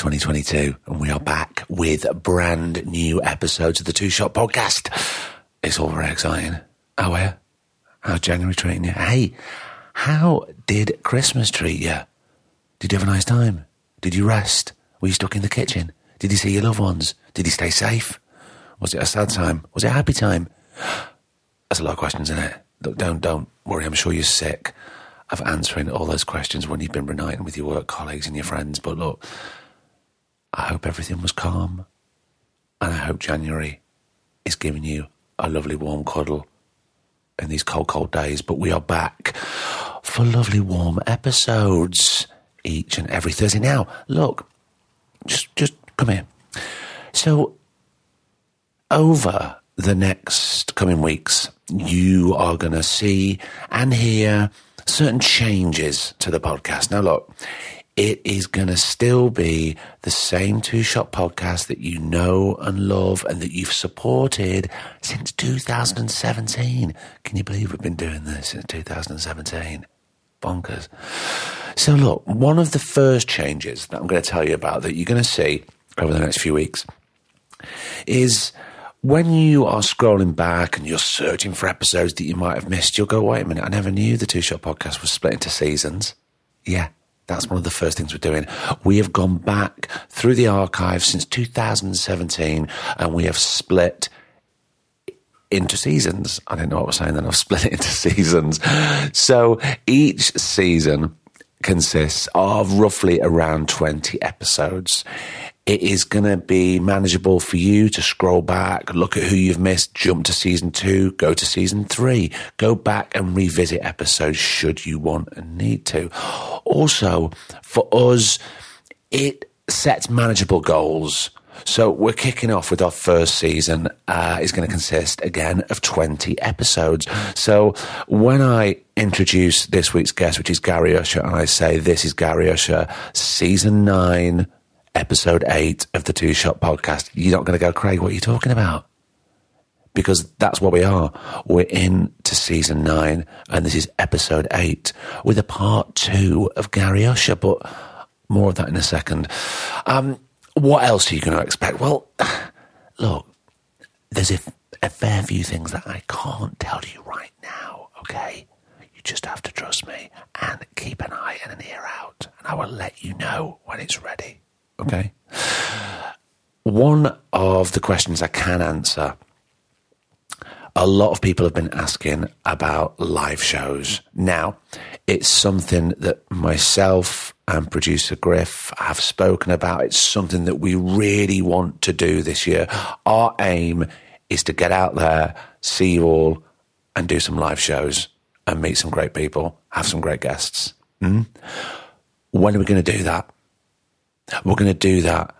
2022 and we are back with brand new episodes of the Two Shot Podcast. It's all very exciting. How are you? How's January treating you? Hey, how did Christmas treat you? Did you have a nice time? Did you rest? Were you stuck in the kitchen? Did you see your loved ones? Did you stay safe? Was it a sad time? Was it a happy time? That's a lot of questions, isn't it? Look, don't don't worry. I'm sure you're sick of answering all those questions when you've been reuniting with your work colleagues and your friends. But look, I hope everything was calm, and I hope January is giving you a lovely warm cuddle in these cold, cold days. But we are back for lovely warm episodes each and every Thursday. Now, look, just just come here. So over the next coming weeks, you are going to see and hear certain changes to the podcast. Now, look, it is going to still be the same two shot podcast that you know and love and that you've supported since 2017. Can you believe we've been doing this since 2017? Bonkers. So, look, one of the first changes that I'm going to tell you about that you're going to see over the next few weeks is when you are scrolling back and you're searching for episodes that you might have missed, you'll go, wait a minute, I never knew the Two Shot podcast was split into seasons. Yeah, that's one of the first things we're doing. We have gone back through the archive since 2017 and we have split into seasons. I didn't know what I was saying then. I've split it into seasons. So each season consists of roughly around 20 episodes. It is going to be manageable for you to scroll back, look at who you've missed, jump to season two, go to season three, go back and revisit episodes should you want and need to. Also, for us, it sets manageable goals. So we're kicking off with our first season. Uh, is going to consist again of 20 episodes. So when I introduce this week's guest, which is Gary Usher, and I say this is Gary Usher, season nine, episode eight of the Two Shot podcast, you're not going to go, Craig, what are you talking about? Because that's what we are. We're in to season nine, and this is episode eight with a part two of Gary Usher, but more of that in a second. Um, what else are you going to expect? Well, look, there's a fair few things that I can't tell you right now, okay? You just have to trust me and keep an eye and an ear out, and I will let you know when it's ready, okay? One of the questions I can answer a lot of people have been asking about live shows. Now, it's something that myself and producer Griff have spoken about. It's something that we really want to do this year. Our aim is to get out there, see you all, and do some live shows and meet some great people, have some great guests. Mm? When are we going to do that? We're going to do that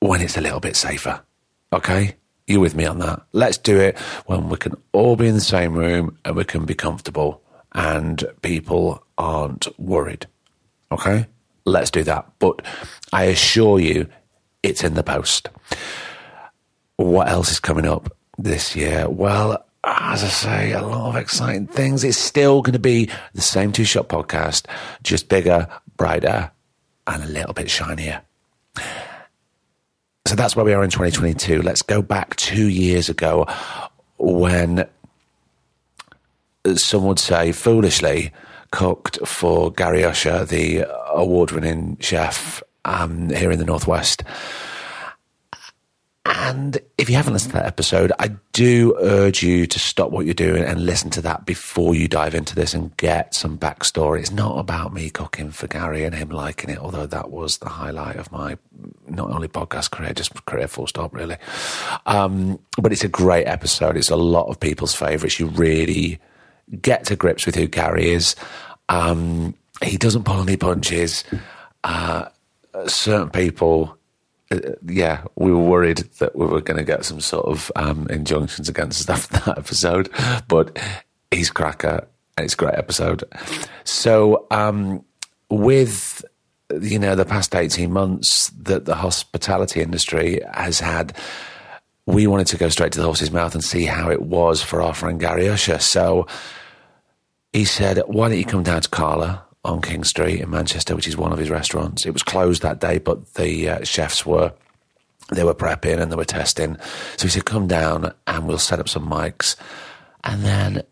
when it's a little bit safer. Okay? You with me on that? Let's do it when we can all be in the same room and we can be comfortable and people aren't worried. Okay? Let's do that. But I assure you, it's in the post. What else is coming up this year? Well, as I say, a lot of exciting things. It's still going to be the same two shot podcast, just bigger, brighter, and a little bit shinier. So that's where we are in 2022. Let's go back two years ago when some would say foolishly cooked for Gary Usher, the award winning chef um, here in the Northwest. And if you haven't listened to that episode, I do urge you to stop what you're doing and listen to that before you dive into this and get some backstory. It's not about me cooking for Gary and him liking it, although that was the highlight of my not only podcast career, just career full stop, really. Um, but it's a great episode. It's a lot of people's favourites. You really get to grips with who Gary is. Um, he doesn't pull any punches. Uh, certain people yeah, we were worried that we were going to get some sort of um, injunctions against us after that episode, but he's cracker and it's a great episode. So, um, with you know the past eighteen months that the hospitality industry has had, we wanted to go straight to the horse's mouth and see how it was for our friend Gary Usher. So he said, "Why don't you come down to Kala?" On King Street in Manchester, which is one of his restaurants. It was closed that day, but the uh, chefs were they were prepping and they were testing. So he said, "Come down and we'll set up some mics." And then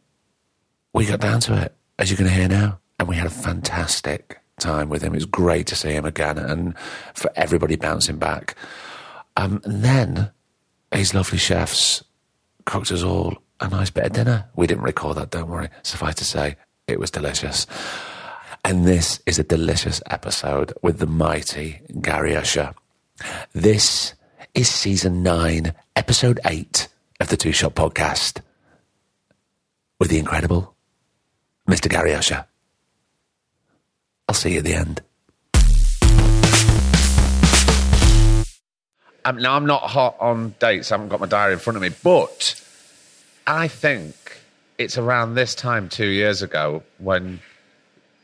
we got down to it, as you're going to hear now, and we had a fantastic time with him. It was great to see him again, and for everybody bouncing back. Um, and then his lovely chefs cooked us all a nice bit of dinner. We didn't record that, don't worry. Suffice to say, it was delicious. And this is a delicious episode with the mighty Gary Usher. This is season nine, episode eight of the Two Shot Podcast with the incredible Mr. Gary Usher. I'll see you at the end. Um, now, I'm not hot on dates. I haven't got my diary in front of me, but I think it's around this time two years ago when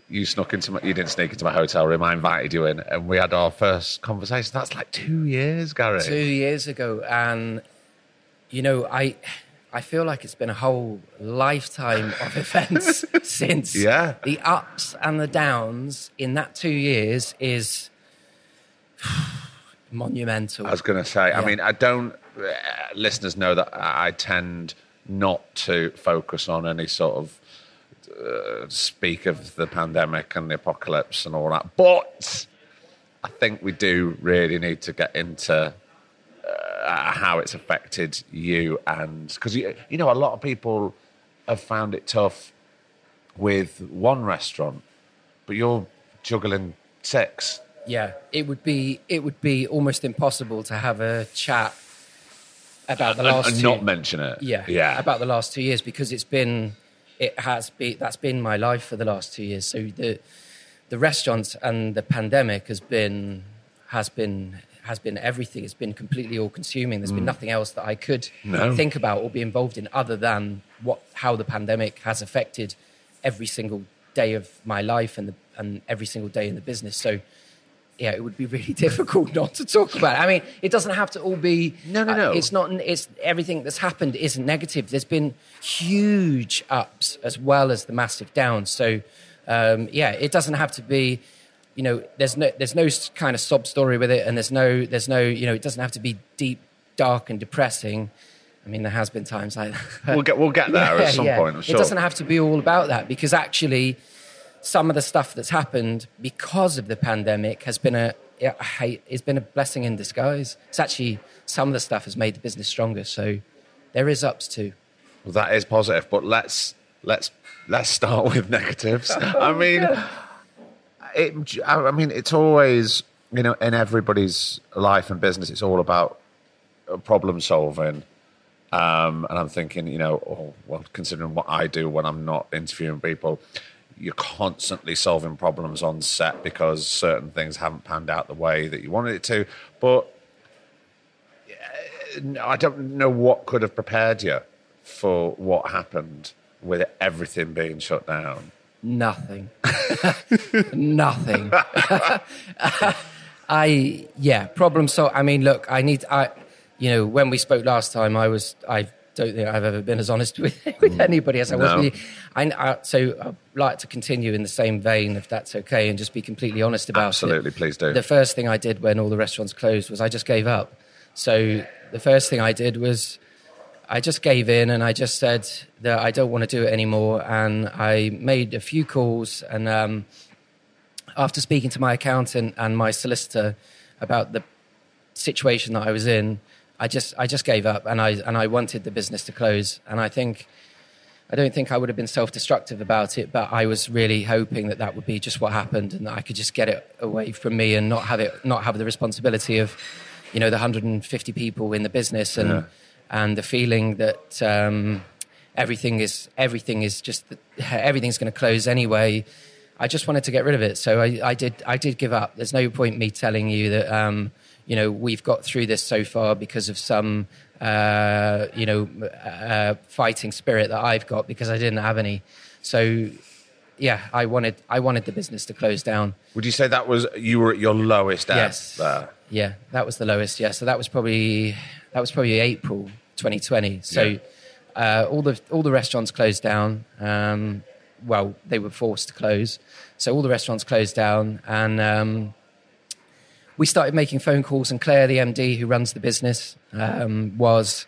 you snuck into my, you didn't sneak into my hotel room. I invited you in, and we had our first conversation. That's like two years, Gary. Two years ago, and you know, I I feel like it's been a whole lifetime of events since. Yeah, the ups and the downs in that two years is monumental. I was going to say. Yeah. I mean, I don't. Uh, listeners know that I tend not to focus on any sort of uh, speak of the pandemic and the apocalypse and all that. But I think we do really need to get into uh, how it's affected you and because you, you know a lot of people have found it tough with one restaurant, but you're juggling six. Yeah, it would be it would be almost impossible to have a chat about the last and, and not mention it. Yeah, yeah, about the last two years because it's been it has been that's been my life for the last two years. So the the restaurants and the pandemic has been has been has been everything. It's been completely all consuming. There's mm. been nothing else that I could no. think about or be involved in other than what how the pandemic has affected every single day of my life and the, and every single day in the business. So yeah, it would be really difficult not to talk about. It. I mean, it doesn't have to all be. No, no, no. Uh, it's not. It's everything that's happened isn't negative. There's been huge ups as well as the massive downs. So, um, yeah, it doesn't have to be. You know, there's no there's no kind of sob story with it, and there's no there's no you know it doesn't have to be deep, dark, and depressing. I mean, there has been times like that. We'll get we'll get there yeah, at some yeah. point. Sure. It doesn't have to be all about that because actually some of the stuff that's happened because of the pandemic has been a it's been a blessing in disguise. It's actually some of the stuff has made the business stronger. So there is ups too. Well, that is positive, but let's let's let's start with negatives. I mean, it, I mean, it's always you know in everybody's life and business, it's all about problem solving. Um, and I'm thinking, you know, oh, well, considering what I do when I'm not interviewing people, you're constantly solving problems on set because certain things haven't panned out the way that you wanted it to. But I don't know what could have prepared you for what happened with everything being shut down. Nothing. Nothing. I yeah, problem So I mean, look, I need I you know, when we spoke last time I was I don't think I've ever been as honest with, with mm. anybody as I was with you. I, I, so I'd like to continue in the same vein, if that's okay, and just be completely honest about Absolutely, it. please do. The first thing I did when all the restaurants closed was I just gave up. So the first thing I did was I just gave in and I just said that I don't want to do it anymore. And I made a few calls. And um, after speaking to my accountant and my solicitor about the situation that I was in, I just I just gave up, and I and I wanted the business to close, and I think. I don't think I would have been self-destructive about it, but I was really hoping that that would be just what happened, and that I could just get it away from me and not have it, not have the responsibility of, you know, the 150 people in the business and Yeah. and the feeling that um, everything is everything is just everything's going to close anyway. I just wanted to get rid of it, so I, I did. I did give up. There's no point me telling you that um, you know we've got through this so far because of some uh, you know uh, fighting spirit that I've got because I didn't have any. So yeah, I wanted I wanted the business to close down. Would you say that was you were at your lowest Yes. there? Yeah, that was the lowest. Yeah, so that was probably that was probably April 2020. So Yeah. uh, all the all the restaurants closed down. Um, well, they were forced to close, so all the restaurants closed down, and um, we started making phone calls. And Claire, the MD who runs the business, um, was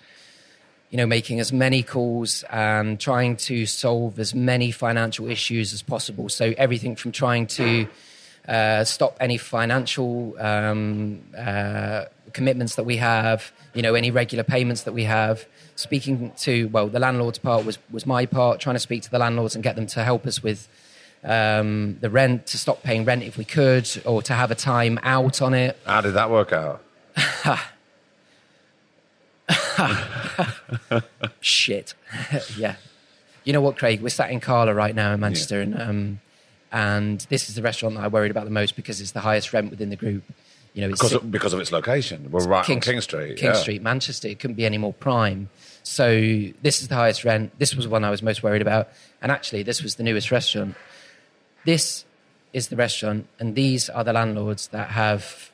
you know, making as many calls and trying to solve as many financial issues as possible. So everything from trying to uh, stop any financial um, uh, commitments that we have, you know, any regular payments that we have. Speaking to well, the landlord's part was was my part, trying to speak to the landlords and get them to help us with um, the rent, to stop paying rent if we could, or to have a time out on it. How did that work out? Shit. yeah. You know what, Craig? We're sat in Kala right now in Manchester, and um, and this is the restaurant that I worried about the most because it's the highest rent within the group. You know, it's Because of, because of its location. We're right on King Street. King yeah. Street, Manchester. It couldn't be any more prime. So this is the highest rent. This was the one I was most worried about, and actually, this was the newest restaurant. This is the restaurant, and these are the landlords that have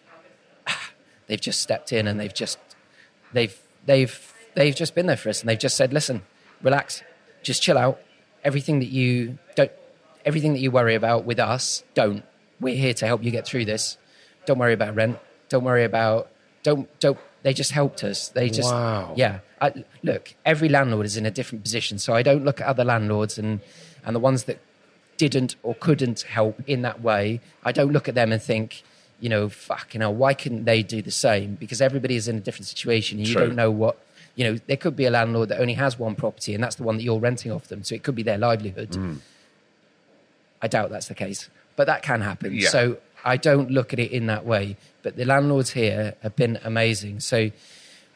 they've just stepped in and they've just they've they've they've just been there for us and they've just said listen relax just chill out. Everything that you don't everything that you worry about with us don't. We're here to help you get through this. Don't worry about rent. Don't worry about don't don't they just helped us. They just Wow. yeah. I, look every landlord is in a different position so i don't look at other landlords and and the ones that didn't or couldn't help in that way, I don't look at them and think, you know, fucking hell, why couldn't they do the same? Because everybody is in a different situation. and You True. don't know what, you know, there could be a landlord that only has one property and that's the one that you're renting off them. So it could be their livelihood. Mm. I doubt that's the case, but that can happen. Yeah. So I don't look at it in that way. But the landlords here have been amazing. So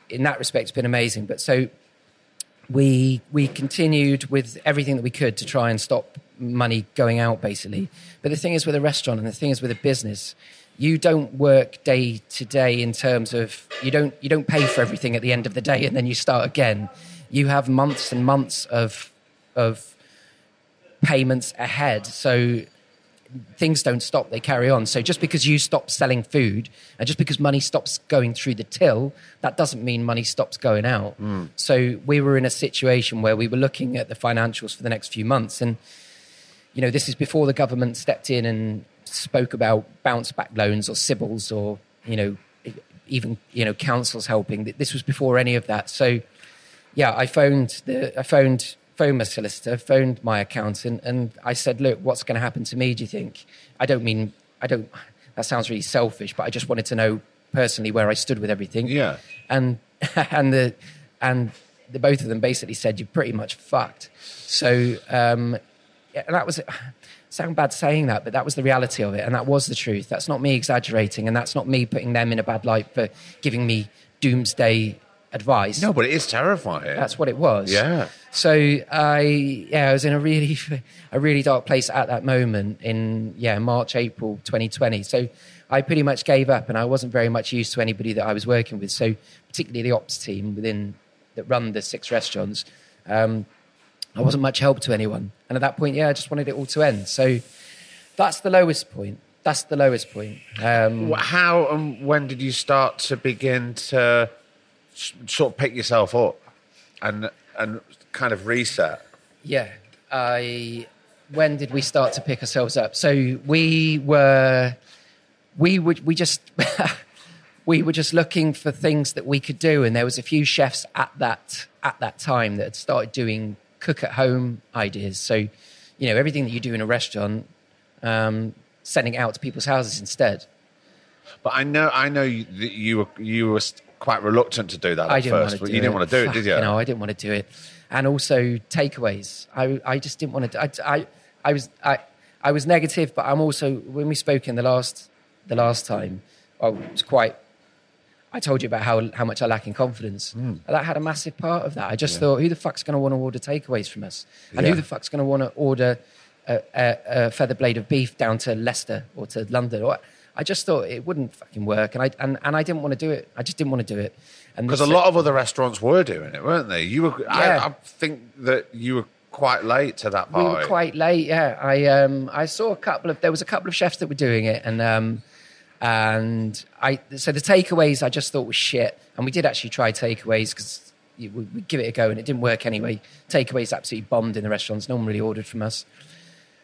in that respect, it's been amazing. But so we we continued with everything that we could to try and stop money going out basically. But the thing is with a restaurant and the thing is with a business you don't work day to day in terms of you don't you don't pay for everything at the end of the day and then you start again. You have months and months of of payments ahead. So things don't stop, they carry on. So just because you stop selling food and just because money stops going through the till, that doesn't mean money stops going out. Hmm. So we were in a situation where we were looking at the financials for the next few months. And, you know, this is before the government stepped in and spoke about bounce back loans or CBILS or, you know, even, you know, councils helping. This was before any of that. So, yeah, I phoned the I phoned phoned my solicitor, phoned my accountant, and I said, "Look, what's going to happen to me? Do you think?" I don't mean I don't. That sounds really selfish, but I just wanted to know personally where I stood with everything. Yeah. and and the and the both of them basically said you're pretty much fucked. So um, yeah, and that was sound bad saying that, but that was the reality of it, and that was the truth. That's not me exaggerating, and that's not me putting them in a bad light for giving me doomsday advice. No, but it is terrifying. That's what it was. Yeah. So I, yeah, I was in a really, a really dark place at that moment in, yeah, March, April 2020. So I pretty much gave up, and I wasn't very much used to anybody that I was working with. So particularly the ops team within that run the six restaurants, um, I wasn't much help to anyone. And at that point, yeah, I just wanted it all to end. So that's the lowest point. That's the lowest point. Um, How and when did you start to begin to sort of pick yourself up and and kind of reset? Yeah. I when did we start to pick ourselves up? So we were we would we just we were just looking for things that we could do and there was a few chefs at that at that time that had started doing cook at home ideas. So, you know, everything that you do in a restaurant, um, sending it out to people's houses instead. But I know I know you, that you were you were quite reluctant to do that I at didn't want first. to do you it. didn't want to do it, did you? Hell, I didn't want to do it. And also takeaways. I, I just didn't want to. I, I, I was I, I was negative, but I'm also when we spoke in the last the last time, I was quite. I told you about how how much I lack in confidence. Hmm. And that had a massive part of that. I just thought, who the fuck's going to want to order takeaways from us? And Yeah. who the fuck's going to want to order a, a, a feather blade of beef down to Leicester or to London? Or I just thought it wouldn't fucking work, and I and, and I didn't want to do it. I just didn't want to do it. Because a lot of other restaurants were doing it, weren't they? You were. I, Yeah. I think that you were quite late to that we were quite late. Yeah, I um, I saw a couple of there was a couple of chefs that were doing it, and um, and I so the takeaways I just thought was shit, and we did actually try takeaways because we we give it a go, and it didn't work anyway. Takeaways absolutely bombed in the restaurants. No one really ordered from us.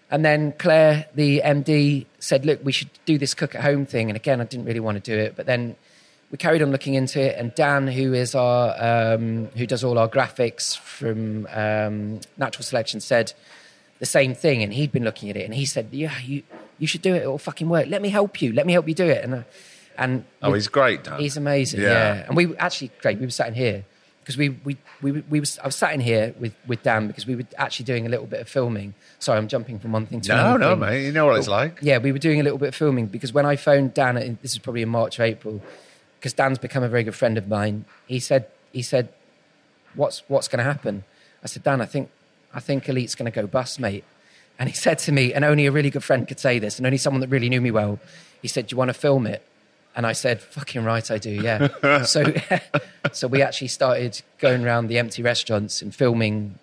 And then Claire, the MD, said, "Look, we should do this cook at home thing." And again, I didn't really want to do it, but then we carried on looking into it. And Dan, who is our um, who does all our graphics from um, Natural Selection, said the same thing. And he'd been looking at it, and he said, "Yeah, you you should do it. It'll fucking work. Let me help you. Let me help you do it." And uh, and Oh, we- he's great, Dan. He's amazing. Yeah. Yeah. And we actually, great. we were sat in here because we, we, we, we was, I was sat in here with, with Dan because we were actually doing a little bit of filming. Sorry, I'm jumping from one thing to no, another. no, thing. mate. You know what it's like. Yeah, we were doing a little bit of filming because when I phoned Dan, this is probably in March or April, because Dan's become a very good friend of mine. He said, he said, what's, what's going to happen? I said, Dan, I think, I think Elite's going to go bust, mate. And he said to me, and only a really good friend could say this, and only someone that really knew me well, he said, Do you want to film it? And I said, Fucking right, I do, yeah. so, so we actually started going around the empty restaurants and filming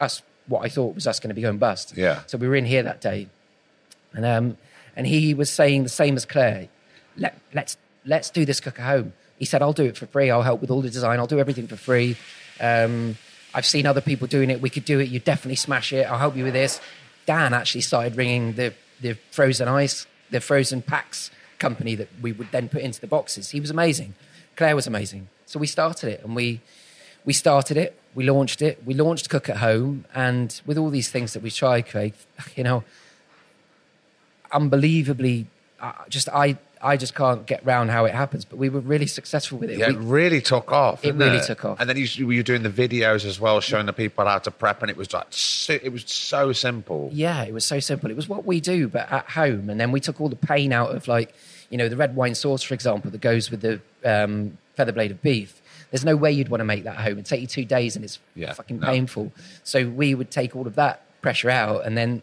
us, what I thought was us going to be going bust. Yeah. So we were in here that day. And, um, and he was saying the same as Claire Let, let's, let's do this cook at home. He said, I'll do it for free. I'll help with all the design. I'll do everything for free. Um, I've seen other people doing it. We could do it. You definitely smash it. I'll help you with this. Dan actually started ringing the, the frozen ice, the frozen packs company that we would then put into the boxes. He was amazing. Claire was amazing. So we started it and we, we started it. We launched it. We launched Cook at Home. And with all these things that we tried, Craig, you know, unbelievably, uh, just I, I just can't get round how it happens. But we were really successful with it. Yeah, We- it really took off. It really took off. And then you, were doing the videos as well, showing the people how to prep, and it was like so, it was so simple. Yeah, it was so simple. It was what we do, but at home. And then we took all the pain out of, like, you know, the red wine sauce, for example, that goes with the um, feather blade of beef. There's no way you'd want to make that at home. It'd take you two days and it's Yeah, fucking no. painful. So we would take all of that pressure out and then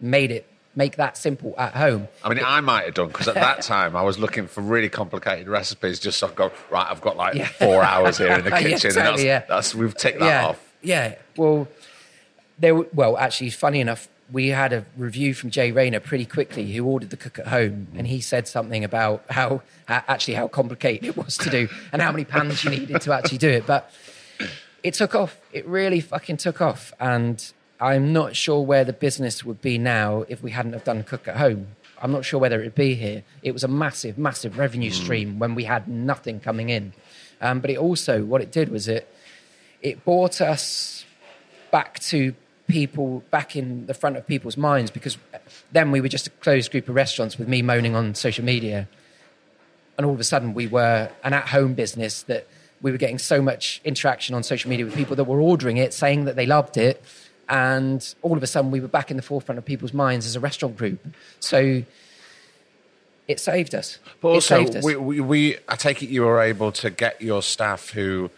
made it, make that simple at home. I mean, I might have done because at that time I was looking for really complicated recipes. Just so I go right. I've got like Yeah. four hours here in the Yeah, kitchen, and that's, yeah. that's we've ticked that yeah, off. Yeah. Well, there. Well, actually, funny enough, we had a review from Jay Rayner pretty quickly, who ordered the cook at home, mm-hmm. and he said something about how- actually how complicated it was to do and how many pans you needed to actually do it. But it took off. It really fucking took off, and I'm not sure where the business would be now if we hadn't have done cook at home. I'm not sure whether it'd be here. It was a massive, massive revenue stream when we had nothing coming in. Um, but it also, what it did was it it brought us back to people back in the front of people's minds because then we were just a closed group of restaurants with me moaning on social media and all of a sudden we were an at-home business that we were getting so much interaction on social media with people that were ordering it saying that they loved it and all of a sudden we were back in the forefront of people's minds as a restaurant group so it saved us But it also, saved us. we, we, we, I take it you were able to get your staff who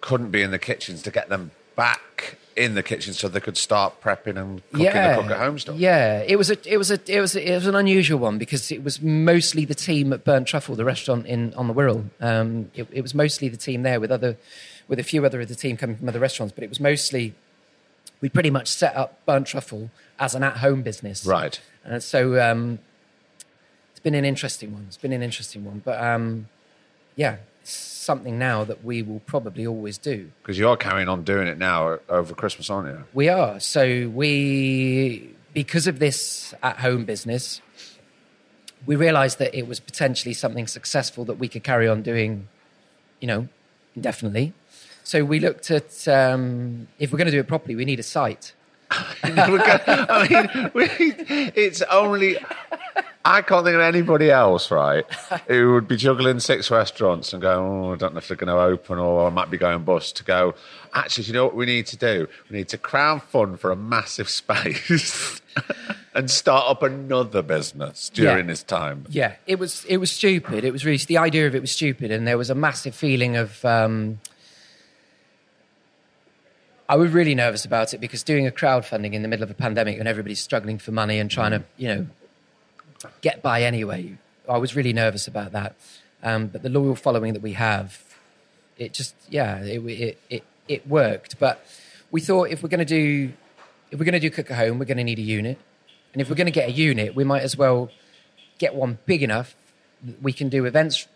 couldn't be in the kitchens to get them back in the kitchen so they could start prepping and cooking the cook at home stuff. Yeah, it was a, it was a, it was, a, it was an unusual one because it was mostly the team at Burnt Truffle, the restaurant in on the Wirral. Um, it, it was mostly the team there with other, with a few other of the team coming from other restaurants, but it was mostly we pretty much set up Burnt Truffle as an at-home business. Right. And so um, it's been an interesting one. It's been an interesting one, but um, yeah, it's something now that we will probably always do. Because you're carrying on doing it now over Christmas, aren't you? We are. So we, because of this at-home business, we realised that it was potentially something successful that we could carry on doing, you know, indefinitely. So we looked at um, if we're going to do it properly, we need a site. I mean, we, it's only. I can't think of anybody else, right, who would be juggling six restaurants and going, oh, I don't know if they're going to open or I might be going bust. To go, actually, do you know what we need to do? We need to crowdfund for a massive space and start up another business during Yeah. this time. Yeah, it was it was stupid. It was really the idea of it was stupid, and there was a massive feeling of. Um, I was really nervous about it because doing a crowdfunding in the middle of a pandemic when everybody's struggling for money and trying to, you know, get by anyway. I was really nervous about that. Um, but the loyal following that we have, it just yeah, it it it, it worked. But we thought if we're going to do if we're going to do cook at home, we're going to need a unit, and if we're going to get a unit, we might as well get one big enough we can do events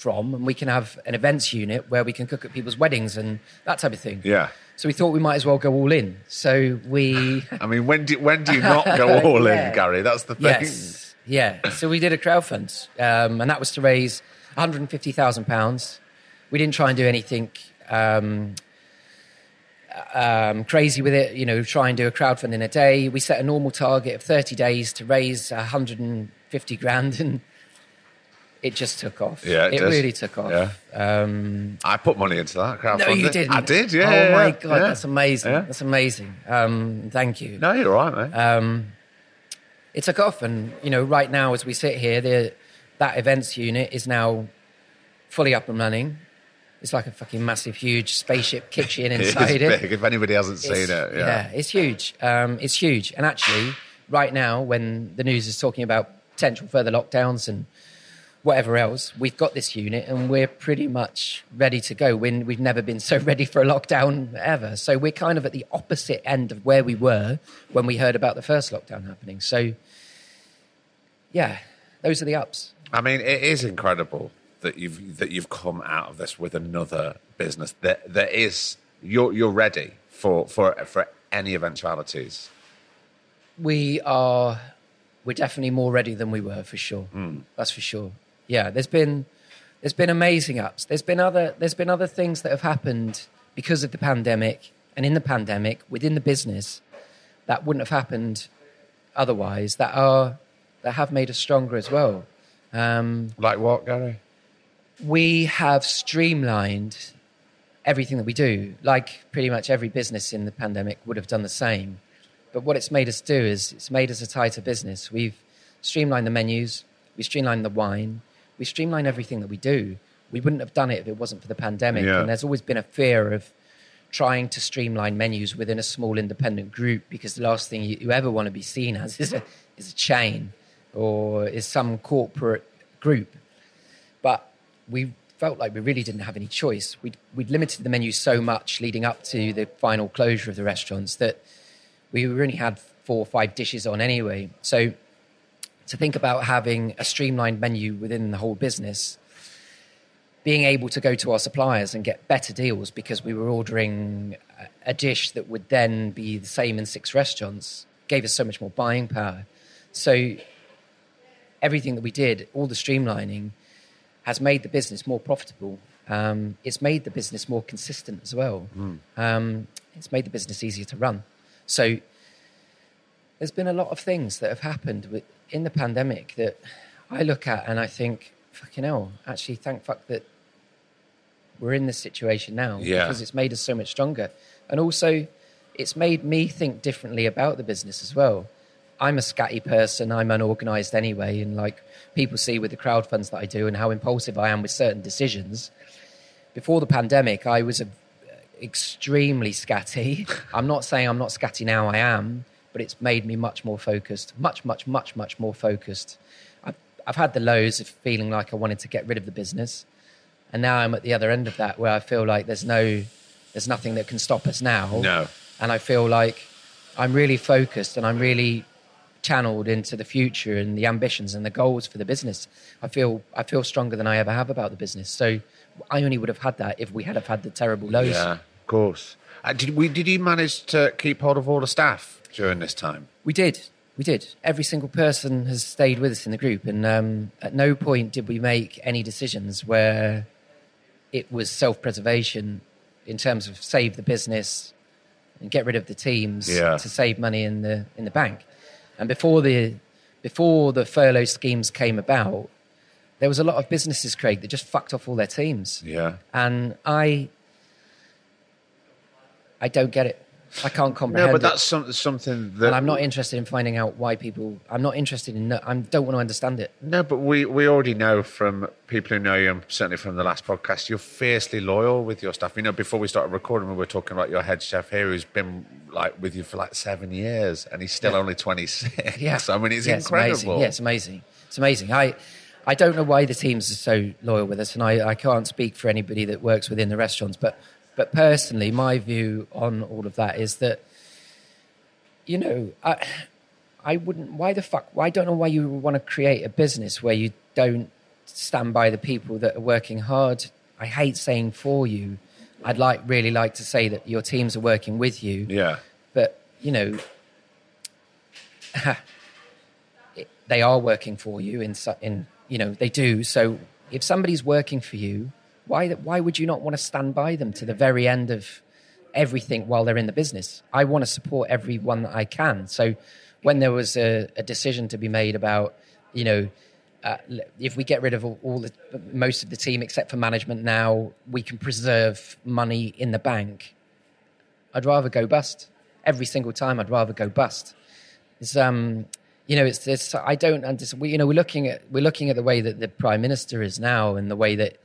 from, and we can have an events unit where we can cook at people's weddings and that type of thing. Yeah. So we thought we might as well go all in. So we I mean, when do, when do you not go all Yeah. in, Gary? That's the thing. Yes. Yeah. So we did a crowdfund, um, and that was to raise 150,000 pounds. We didn't try and do anything um, um, crazy with it. You know, try and do a crowdfund in a day. We set a normal target of 30 days to raise 150 grand, and it just took off. Yeah, it it really took off. Yeah. Um, I put money into that crowdfunding. no, you didn't. I did, yeah. Oh yeah, my god, yeah. that's amazing. Yeah. That's amazing. Um, thank you. No, you're right, mate. um, it took off, and you know, right now as we sit here, the, that events unit is now fully up and running. It's like a fucking massive, huge spaceship kitchen it is inside it. big. If anybody hasn't seen It's- it, yeah. it's huge. Um, it's huge, and actually, right now, when the news is talking about potential further lockdowns and whatever else, we've got this unit, and we're pretty much ready to go. When we've never been so ready for a lockdown ever, so we're kind of at the opposite end of where we were when we heard about the first lockdown happening. So, yeah, those are the ups. I mean, it is incredible that you've that you've come out of this with another business that that is you're you're ready for for for any eventualities. we are we're definitely more ready than we were for sure hmm. that's for sure yeah there's been there's been amazing ups there's been other there's been other things that have happened because of the pandemic and in the pandemic within the business that wouldn't have happened otherwise that are that have made us stronger as well um, Like what, Gary? we have streamlined everything that we do, like pretty much every business in the pandemic would have done the same. But what it's made us do is it's made us a tighter business. We've streamlined the menus, we streamlined the wine, we streamline everything that we do. We wouldn't have done it if it wasn't for the pandemic. Yeah. And there's always been a fear of trying to streamline menus within a small independent group because the last thing you, you ever want to be seen as is a, is a chain or is some corporate group but we felt like we really didn't have any choice. We'd, we'd limited the menu so much leading up to the final closure of the restaurants that we only had four or five dishes on anyway. So to think about having a streamlined menu within the whole business, being able to go to our suppliers and get better deals because we were ordering a- dish that would then be the same in six restaurants gave us so much more buying power. So everything that we did, all the streamlining, has made the business more profitable. Um, it's made the business more consistent as well. Um, it's made the business easier to run. So there's been a lot of things that have happened in the pandemic that I look at and I think, fucking hell, actually, thank fuck that we're in this situation now Yeah. because it's made us so much stronger. And also, it's made me think differently about the business as well. I'm a scatty person. I'm unorganized anyway, and like people see with the crowdfunds that I do and how impulsive I am with certain decisions. Before the pandemic, I was a, uh, extremely scatty. I'm not saying I'm not scatty now. I am, but it's made me much more focused. Much, much, much, much more focused. I've, I've had the lows of feeling like I wanted to get rid of the business, and now I'm at the other end of that where I feel like there's no, there's nothing that can stop us now No. and I feel like I'm really focused and I'm really channeled into the future and the ambitions and the goals for the business. I feel I feel stronger than I ever have about the business. So I only would have had that if we had have had the terrible lows. Yeah, of course. Uh, did we? Did you manage to keep hold of all the staff during this time? We did. We did. Every single person has stayed with us in the group, and um, at no point did we make any decisions where it was self-preservation in terms of save the business and get rid of the teams Yeah. to save money in the in the bank. And before the before the furlough schemes came about, there was a lot of businesses, Craig, that just fucked off all their teams. Yeah. And I, I don't get it. I can't comprehend. No, but that's some, something that. and I'm not interested in finding out why people. I'm not interested in. I don't want to understand it. No, but we, we already know from people who know you, and certainly from the last podcast, you're fiercely loyal with your stuff. You know, before we started recording, we were talking about your head chef here, who's been like with you for like seven years, and he's still Yeah. only 26. Yeah, I mean, it's yeah, incredible. amazing. Yeah, it's amazing. It's amazing. I, I don't know why the teams are so loyal with us, and I, I can't speak for anybody that works within the restaurants, but but personally, my view on all of that is that, you know, I, I wouldn't. Why the fuck? Why I don't know why you want to create a business where you don't stand by the people that are working hard. I hate saying for you. I'd like really like to say that your teams are working with you Yeah. but you know they are working for you in in you know they do so if somebody's working for you why why would you not want to stand by them to the very end of everything while they're in the business i want to support everyone that i can so when there was a, a decision to be made about you know uh, if we get rid of all, all the most of the team except for management now we can preserve money in the bank I'd rather go bust. Every single time, I'd rather go bust. It's, um, you know, it's, this. I don't understand. We, you know, we're looking at we're looking at the way that the prime minister is now, and the way that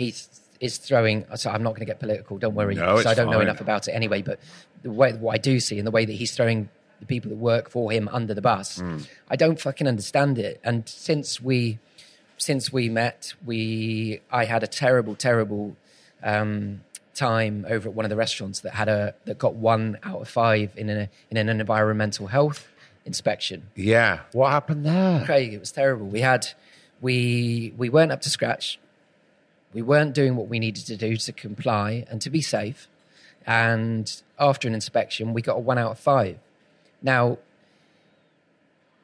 he is throwing. So I'm not going to get political. Don't worry. No, I don't know enough about it anyway. But the way what I do see, and the way that he's throwing the people that work for him under the bus, Hmm. I don't fucking understand it. And since we since we met, we I had a terrible, terrible um, time over at one of the restaurants that had a that got one out of five in a in an environmental health inspection. Yeah. What happened there? Craig, it was terrible. We had we we weren't up to scratch. We weren't doing what we needed to do to comply and to be safe. And after an inspection, we got a one out of five. Now,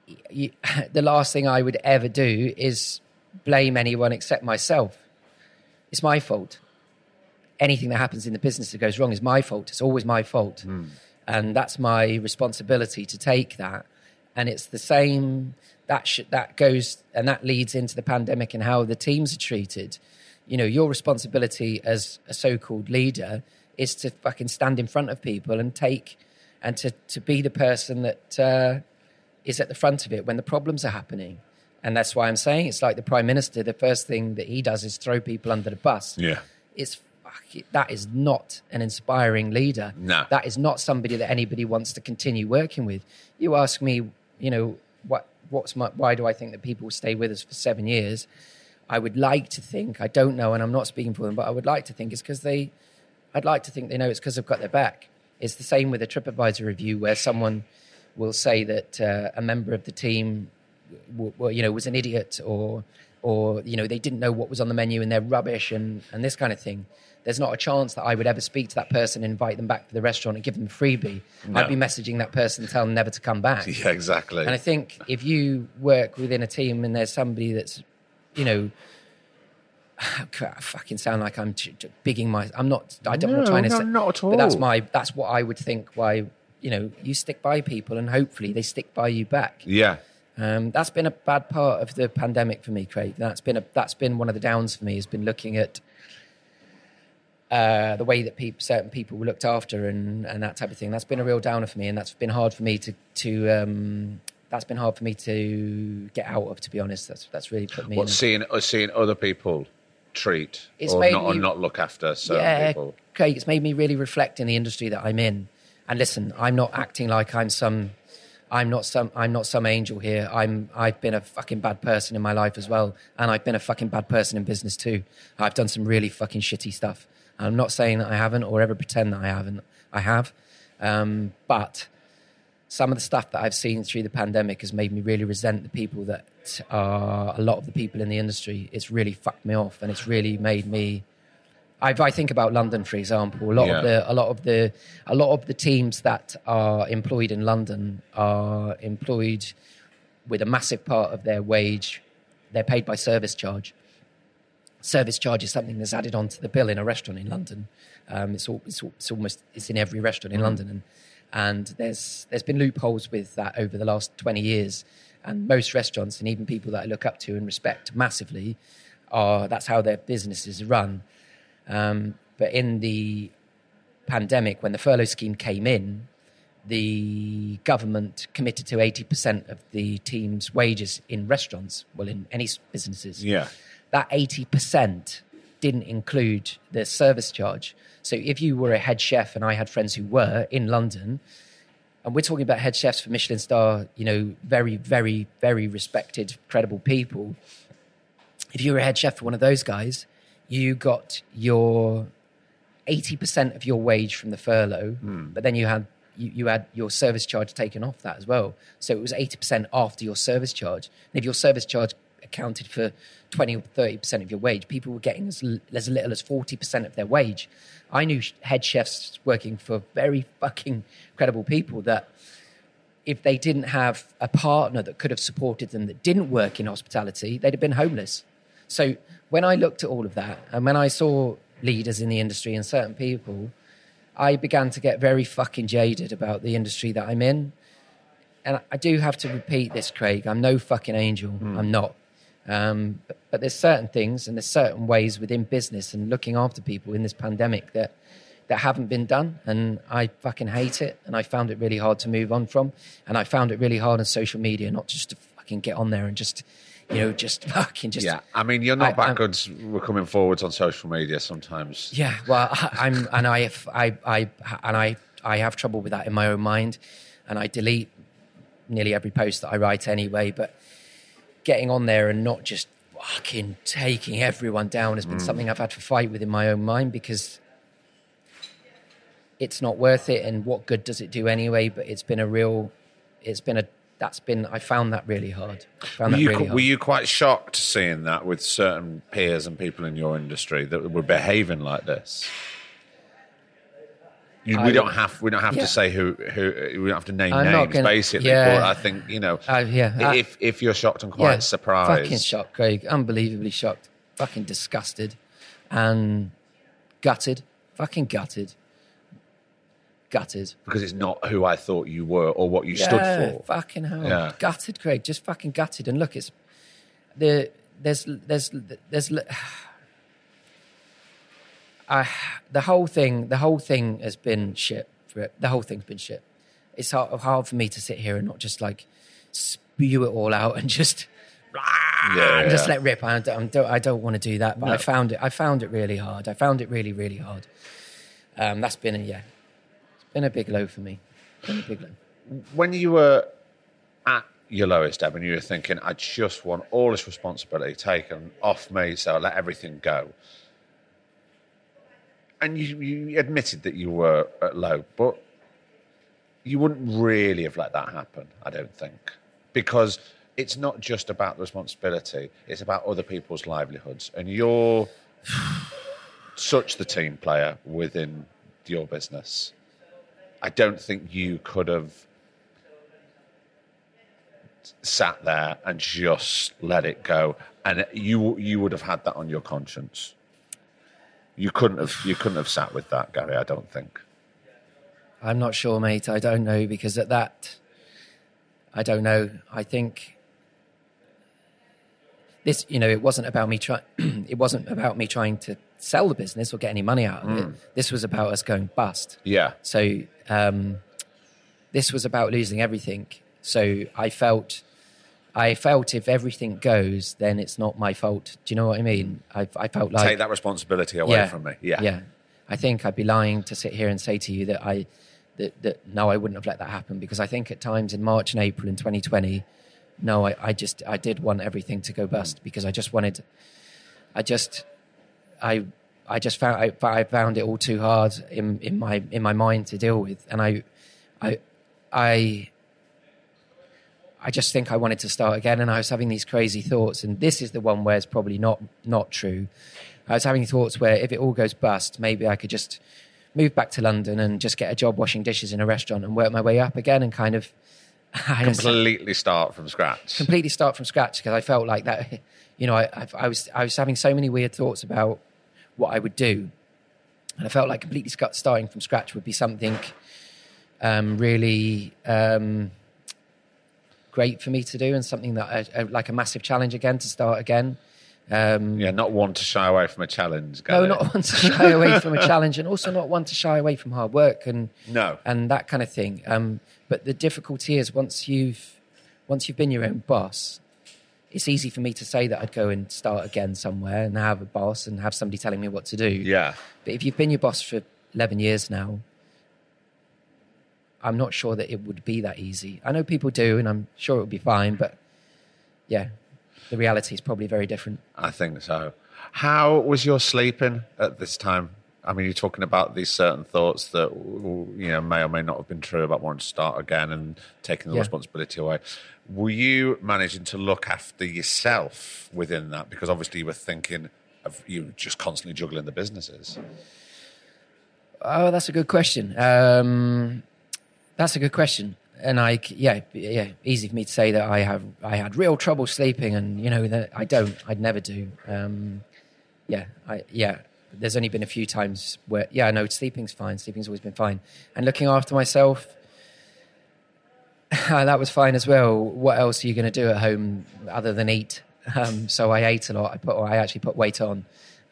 y- y- the last thing I would ever do is blame anyone except myself. It's my fault. Anything that happens in the business that goes wrong is my fault. It's always my fault. Hmm. And that's my responsibility to take that. And it's the same that sh- that goes and that leads into the pandemic and how the teams are treated. You know, your responsibility as a so-called leader is to fucking stand in front of people and take and to to be the person that uh, is at the front of it when the problems are happening. And that's why I'm saying it's like the prime minister. The first thing that he does is throw people under the bus. Yeah. It's fuck it, that is not an inspiring leader. No. that is not somebody that anybody wants to continue working with. You ask me, you know, what what's my why do I think that people stay with us for seven years? I would like to think I don't know, and I'm not speaking for them, but I would like to think it's because they. I'd like to think they know it's because they've got their back. It's the same with a TripAdvisor review where someone will say that uh, a member of the team, w- w- you know, was an idiot or, or you know, they didn't know what was on the menu and they're rubbish and, and this kind of thing. There's not a chance that I would ever speak to that person, invite them back to the restaurant, and give them a freebie. No. I'd be messaging that person, tell them never to come back. Yeah, exactly. And I think if you work within a team and there's somebody that's, you know, I fucking sound like I'm t- t- bigging my. I'm not. I don't. I'm not No, trying to no, say. not at all. But that's my. That's what I would think. Why you know you stick by people and hopefully they stick by you back. yeah. Um, that's been a bad part of the pandemic for me, Craig. That's been a. That's been one of the downs for me. Has been looking at. Uh, the way that peop certain people were looked after and, and that type of thing. That's been a real downer for me, and that's been hard for me to to um, that's been hard for me to get out of. To be honest, that's that's really put me. What in seeing uh, seeing other people treat It's or not, or me- not look after certain yeah, people. Craig, it's made me really reflect in the industry that I'm in. And listen, I'm not acting like I'm some, I'm not some, I'm not some angel here. I'm, I've been a fucking bad person in my life as well, and I've been a fucking bad person in business too. I've done some really fucking shitty stuff. I'm not saying that I haven't or ever pretend that I haven't. I have, um, but some of the stuff that I've seen through the pandemic has made me really resent the people that are a lot of the people in the industry. It's really fucked me off, and it's really made me. I, I think about London, for example. A lot Yeah. of the, a lot of the, a lot of the teams that are employed in London are employed with a massive part of their wage. They're paid by service charge. Service charge is something that's added onto the bill in a restaurant in London. Um, it's, all, it's, all, it's almost it's in every restaurant in London, and and there's there's been loopholes with that over the last twenty years, And most restaurants and even people that I look up to and respect massively are that's how their businesses run. Um, but in the pandemic, when the furlough scheme came in, the government committed to 80% of the team's wages in restaurants, well, in any businesses. Yeah. That 80% didn't include the service charge. So if you were a head chef, and I had friends who were in London, and we're talking about head chefs for Michelin star, you know, very, very, very respected, credible people. If you were a head chef for one of those guys, you got your 80% of your wage from the furlough, hmm. but then you had you, you had your service charge taken off that as well. So it was 80% after your service charge. And if your service charge accounted for 20 or 30% of your wage, people were getting as, l- as little as 40% of their wage. I knew head chefs working for very fucking credible people that if they didn't have a partner that could have supported them that didn't work in hospitality, they'd have been homeless. So when I looked at all of that and when I saw leaders in the industry and certain people, I began to get very fucking jaded about the industry that I'm in. And I do have to repeat this, Craig. I'm no fucking angel. Hmm. I'm not. Um, but, but there's certain things and there's certain ways within business and looking after people in this pandemic that that haven't been done, and I fucking hate it. And I found it really hard to move on from, and I found it really hard on social media, not just to fucking get on there and just, you know, just fucking just Yeah, I mean, you're not I- I'm- backwards. We're coming forwards on social media sometimes. Yeah, well, I- I'm, and I, I, I, and I, I have trouble with that in my own mind, and I delete nearly every post that I write anyway. But getting on there and not just fucking taking everyone down has been mm. something I've had to fight with in my own mind because it's not worth it. And what good does it do anyway? But it's been a real, it's been a, that's been, I found that really hard. Found Were that you, really were you quite shocked seeing that with certain peers and people in your industry that were behaving like this? You, we I- don't have we don't have Yeah. to say who who we don't have to name I'm names gonna- basically. yeah. But I think you know Uh, yeah, if if you're shocked and quite surprised, Fucking shocked, Craig. Unbelievably shocked. Fucking disgusted and gutted. Fucking gutted. Gutted. because it's not who I thought you were or what you yeah, stood for. Fucking hell. Yeah. Gutted, Craig. Just fucking gutted. And look, it's the there's there's there's I the whole thing the whole thing has been shit. For it. The whole thing's been shit. It's hard, hard for me to sit here and not just like spew it all out and just Yeah, and just yeah. let rip. I don't, I don't want to do that, but I found it. I found it really hard. I found it really, really hard. Um, that's been a yeah, it's been a big low for me. Been a big low. when you were at your lowest ebb and you were thinking, I just want all this responsibility taken off me, so I let everything go. And you, you admitted that you were at low, but you wouldn't really have let that happen, I don't think. Because it's not just about the responsibility, it's about other people's livelihoods. And you're such the team player within your business. I don't think you could have sat there and just let it go, and you you would have had that on your conscience. You couldn't have you couldn't have sat with that, Gary. I don't think. I'm not sure, mate. I don't know because at that, I don't know. I think this, you know, it wasn't about me trying. it wasn't about me trying to sell the business or get any money out of it. This was about us going bust. Yeah, So um, this was about losing everything. So I felt, I felt if everything goes, then it's not my fault. Do you know what I mean? I, I felt like take that responsibility away from me. Yeah, yeah. I think I'd be lying to sit here and say to you that I that, that no, I wouldn't have let that happen because I think at times in March and April in 2020, no, I, I just I did want everything to go bust because I just wanted, I just, I I just found I, I found it all too hard in in my in my mind to deal with, and I I I. I just think I wanted to start again, and I was having these crazy thoughts. And this is the one where it's probably not not true. I was having thoughts where if it all goes bust, maybe I could just move back to London and just get a job washing dishes in a restaurant and work my way up again and kind of I completely start from scratch. completely start from scratch because I felt like that. You know, I, I, I was I was having so many weird thoughts about what I would do, and I felt like completely starting from scratch would be something um, really um, great for me to do and something that I, I, like a massive challenge again to start again. Um, Yeah, not one to shy away from a challenge. no, it? not one to shy away from a challenge, and also not one to shy away from hard work and No. and that kind of thing. Um, but the difficulty is once you've once you've been your own boss, it's easy for me to say that I'd go and start again somewhere and have a boss and have somebody telling me what to do. Yeah. But if you've been your boss for eleven years now, I'm not sure that it would be that easy. I know people do, and I'm sure it would be fine. But yeah, the reality is probably very different. I think so. How was your sleeping at this time? I mean, you're talking about these certain thoughts that you know may or may not have been true about wanting to start again and taking the Yeah. responsibility away. Were you managing to look after yourself within that? Because obviously you were thinking of you just constantly juggling the businesses. Oh, that's a good question. Um, that's a good question. And I, yeah, yeah, easy for me to say that I have, I had real trouble sleeping, and you know that I don't, I'd never do. Um, yeah, I, yeah. There's only been a few times where, yeah, no, sleeping's fine. Sleeping's always been fine, and looking after myself, that was fine as well. What else are you going to do at home other than eat? Um, so I ate a lot. I put, I actually put weight on.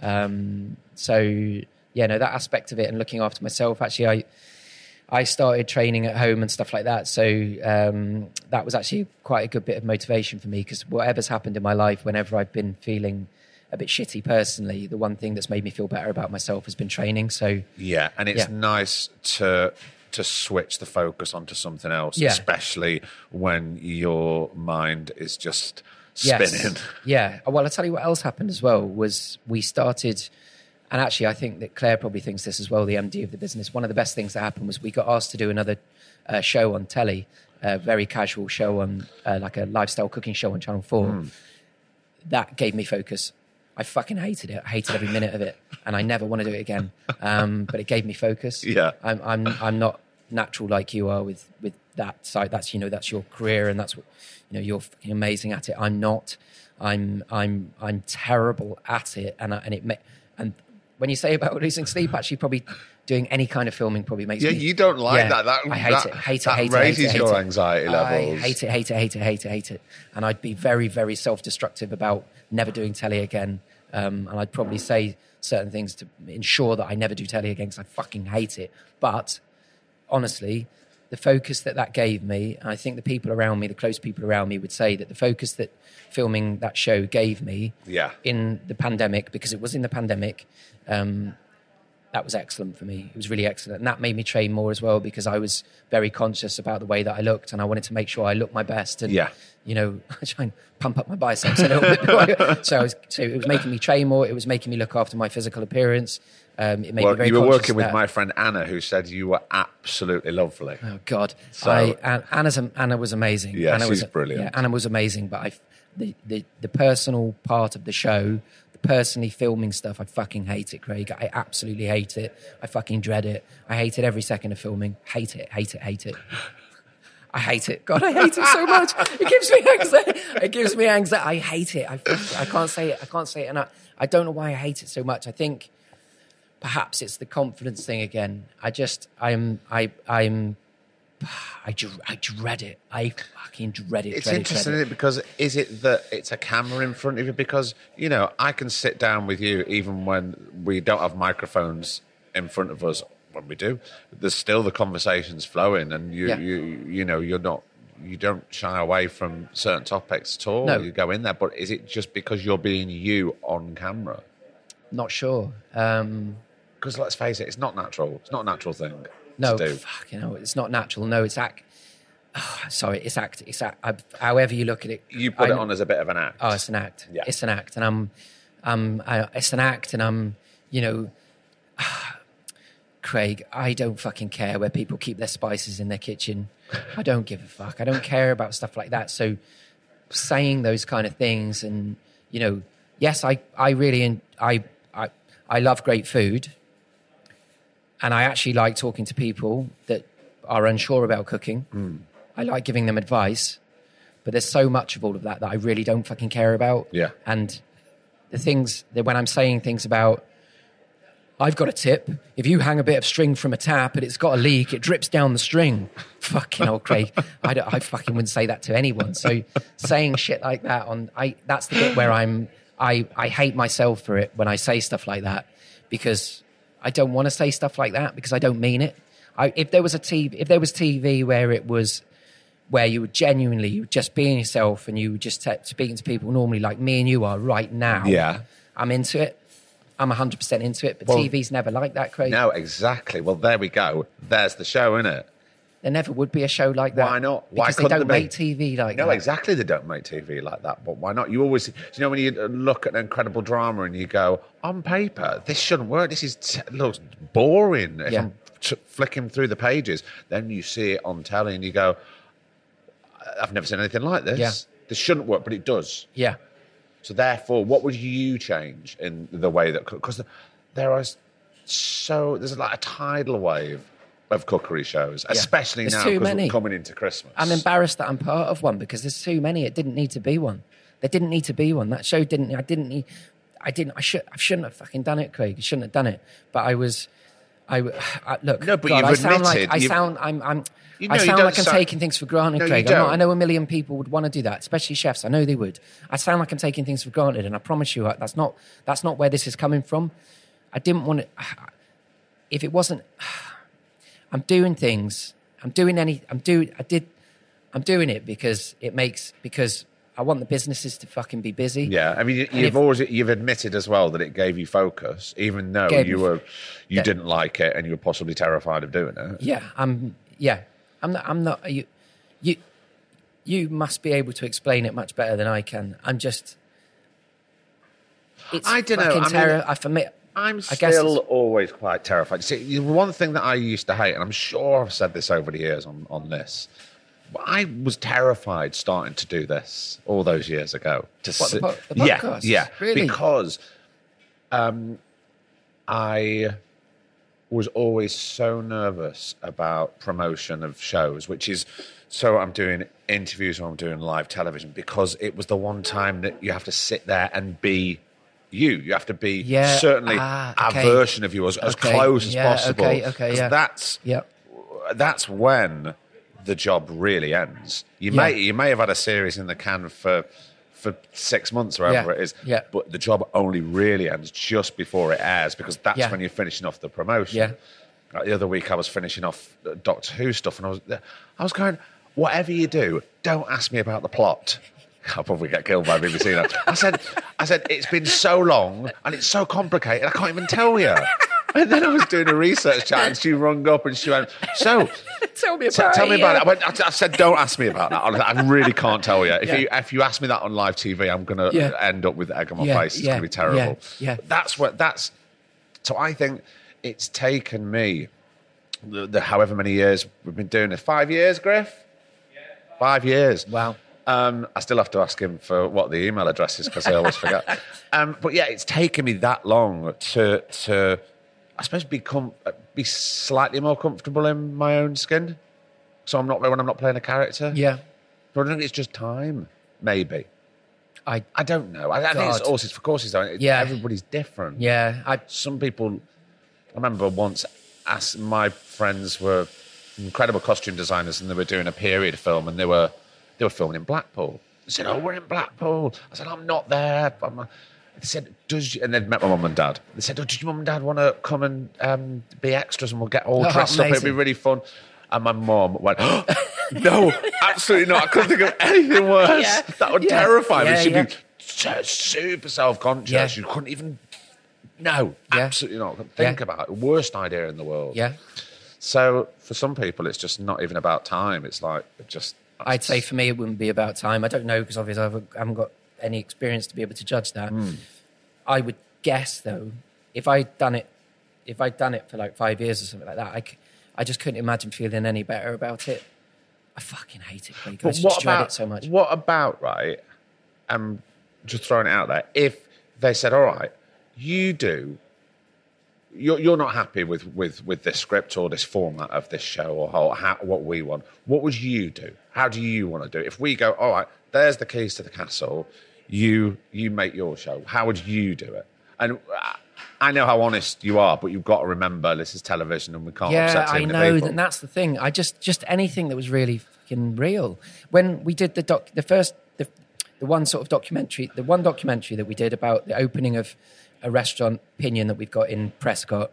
Um, so yeah, no, that aspect of it and looking after myself. Actually, I I started training at home and stuff like that. So um, that was actually quite a good bit of motivation for me because whatever's happened in my life, whenever I've been feeling a bit shitty personally, the one thing that's made me feel better about myself has been training. So Yeah, and it's Yeah. nice to to switch the focus onto something else, Yeah. especially when your mind is just Yes. spinning. Yeah. Well, I'll tell you what else happened as well was we started, and actually, I think that Claire probably thinks this as well, the MD of the business. One of the best things that happened was we got asked to do another uh, show on telly, a very casual show on, uh, like a lifestyle cooking show on Channel 4. Hmm. That gave me focus. I fucking hated it. I hated every minute of it, and I never want to do it again. Um, but it gave me focus. Yeah. I'm, I'm, I'm not natural like you are with, with that side. That's, you know, that's your career and that's what, you know, you're fucking amazing at it. I'm not, I'm, I'm, I'm terrible at it. And, I, and it, ma- and when you say about losing sleep, actually probably doing any kind of filming probably makes Yeah, me. you don't like Yeah. that. That I hate that, it, hate it, hate it, raises hate it, hate your it. anxiety levels. I hate it, hate it, hate it, hate it, hate it. And I'd be very, very self-destructive about never doing telly again. Um, and I'd probably say certain things to ensure that I never do telly again because I fucking hate it. But honestly, the focus that that gave me, and I think the people around me, the close people around me, would say that the focus that filming that show gave me Yeah. in the pandemic, because it was in the pandemic, um, that was excellent for me. It was really excellent. And that made me train more as well because I was very conscious about the way that I looked and I wanted to make sure I looked my best. And, Yeah. you know, I try and pump up my biceps a little bit. so, I was, so it was making me train more. It was making me look after my physical appearance. Um, it made me very you were working with my friend Anna, who said you were absolutely lovely. Oh God! So- I, Anna's, Anna was amazing. Yeah, Anna was, she's brilliant. Yeah, Anna was amazing. But I, the, the the personal part of the show, personally filming stuff, I fucking hate it, Craig. I absolutely hate it. I fucking dread it. I hate it every second of filming. Hate it. Hate it. Hate it. I hate it. God, I hate it so much. It gives me anxiety. It gives me anxiety. I hate it. I, I can't say it. I can't say it. And I, I don't know why I hate it so much. I think perhaps it's the confidence thing again. I just, I'm, I, I'm, I, dr- I dread it. I fucking dread it. It's dread it, interesting dread isn't it? because is it that it's a camera in front of you? Because you know, I can sit down with you even when we don't have microphones in front of us. When we do, there's still the conversations flowing, and you, Yeah. you, you know, you're not, you don't shy away from certain topics at all. No. You go in there, but is it just because you're being you on camera? Not sure. Um, Because let's face it, it's not natural. It's not a natural thing no, to do. fuck, you know, it's not natural. No, it's act. Oh, sorry, it's act. It's act. I, however you look at it, You put I- it on as a bit of an act. Oh, it's an act. Yeah. It's an act, and I'm, I'm, I, it's an act, and I'm, you know, Craig, I don't fucking care where people keep their spices in their kitchen. I don't give a fuck. I don't care about stuff like that. So, saying those kind of things, and you know, yes, I, I really, I, I, I love great food, and I actually like talking to people that are unsure about cooking. Hmm. I like giving them advice, but there's so much of all of that that I really don't fucking care about. Yeah. And the things that when I'm saying things about, I've got a tip. If you hang a bit of string from a tap and it's got a leak, it drips down the string. Fucking old Craig. I, don't, I fucking wouldn't say that to anyone. So saying shit like that on, I that's the bit where I'm. I I hate myself for it when I say stuff like that because I don't want to say stuff like that because I don't mean it. I, if there was a TV, if there was TV where it was where you were genuinely you were just being yourself and you were just te- speaking to people normally like me and you are right now. Yeah. I'm into it. I'm 100% into it, but Well- TV's never like that, Craig. No, exactly. Well, there we go. There's the show, isn't it? There never would be a show like that. Why not? Why Because they don't be? make TV like No, that. exactly. They don't make TV like that. But why not? You always, you know, when you look at an incredible drama and you go, on paper, this shouldn't work. This is t- looks boring. If Yeah. I'm t- flicking through the pages, then you see it on telly and you go, I've never seen anything like this. Yeah. This shouldn't work, but it does. Yeah. So therefore, what would you change in the way that because there are so there's like a tidal wave of cookery shows, especially There's now too because we're coming into Christmas. I'm embarrassed that I'm part of one because there's too many. It didn't need to be one. There didn't need to be one. That show didn't. I didn't need. I didn't. I should. I shouldn't have fucking done it, Craig. I shouldn't have done it. But I was. I, I look. No, but God, you've I sound like. admitted I you've- sound. I'm. I'm. You I know, you sound don't like I'm sound- taking things for granted, No, you Craig. I'm not, I know a million people would want to do that, especially chefs. I know they would. I sound like I'm taking things for granted, and I promise you, that's not. That's not where this is coming from. I didn't want to. If it wasn't, I'm doing things. I'm doing any. I'm doing. I did. I'm doing it because it makes because I want the businesses to fucking be busy. Yeah, I mean, you, you've if- always you've admitted as well that it gave you focus, even though you were you Yeah. didn't like it and you were possibly terrified of doing it. Yeah. I'm. Yeah. I'm not. I'm not. You. You. You must be able to explain it much better than I can. I'm just. It's I dunno, fucking I mean- terror. I for I'm still always quite terrified. See, one thing that I used to hate, and I'm sure I've said this over the years on, on this, I was terrified starting to do this all those years ago. To What, the po- the yeah, yeah, Really? because um, I was always so nervous about promotion of shows, which is so I'm doing interviews or I'm doing live television because it was the one time that you have to sit there and be you. You have to be Yeah, certainly ah, okay. a version of you as, as Okay, close as yeah, possible. okay, okay, yeah. That's Yeah. that's when the job really ends. You Yeah. may you may have had a series in the can for for six months or whatever Yeah, it is, yeah. but the job only really ends just before it airs because that's Yeah. when you're finishing off the promotion. Yeah. Like the other week, I was finishing off Doctor Who stuff, and I was I was going, whatever you do, don't ask me about the plot. I'll probably get killed by BBC now. I said, I said, it's been so long and it's so complicated, I can't even tell you. And then I was doing a research chat, and she rung up and she went, "So, Tell me T- about tell me it, about yeah. it. I, went, I, I said, don't ask me about that. I, I really can't tell you. If Yeah. you if you ask me that on live TV, I'm going to Yeah. end up with egg on my Yeah, face. It's yeah, going to be terrible. yeah, yeah. That's what that's. So I think it's taken me the, the however many years we've been doing this. Five years, Griff. Five years. Wow. Um, I still have to ask him for what the email address is because I always forget. Um, but yeah, it's taken me that long to to I suppose be com- be slightly more comfortable in my own skin. So I'm not when I'm not playing a character. Yeah. But I think it's just time, maybe. I. I don't know. I, I think it's horses for courses. Though. It- Yeah. everybody's different. Yeah. I. Some people. I remember once, asked, my friends were incredible costume designers, and they were doing a period film, and they were they were filming in Blackpool. They said, "Oh, we're in Blackpool." I said, "I'm not there." I'm, uh," they said, "Does?" You, and they'd met my mum and dad. They said, "Oh, did your mum and dad want to come and um, be extras, and we'll get all Oh, dressed up? It'd be really fun." And my mum went, "No, absolutely not. I couldn't think of anything worse. Yeah. That would Yeah. terrify me. Yeah, She'd be so- super self-conscious. You couldn't even." No, absolutely not. Think about it. Worst idea in the world. Yeah. So for some people, it's just not even about time. It's like just. I'd say for me, it wouldn't be about time. I don't know because obviously I've- I haven't got any experience to be able to judge that. Hmm. I would guess though, if I'd done it, if I'd done it for like five years or something like that, I, c- I just couldn't imagine feeling any better about it. I fucking hate it, Craig. I But just what about it so much. What about right? I'm just throwing it out there. If they said, "All right, you do," you're you're not happy with with with this script or this format of this show or how, how what we want. What would you do? How do you want to do it? If we go, "All right, there's the keys to the castle," you you make your show. How would you do it? And uh, I know how honest you are, but you've got to remember this is television and we can't yeah, upset too I know, people. and that's the thing. I just just anything that was really fucking real. When we did the doc, the first, the, the one sort of documentary, the one documentary that we did about the opening of a restaurant Pinion that we've got in Prescot,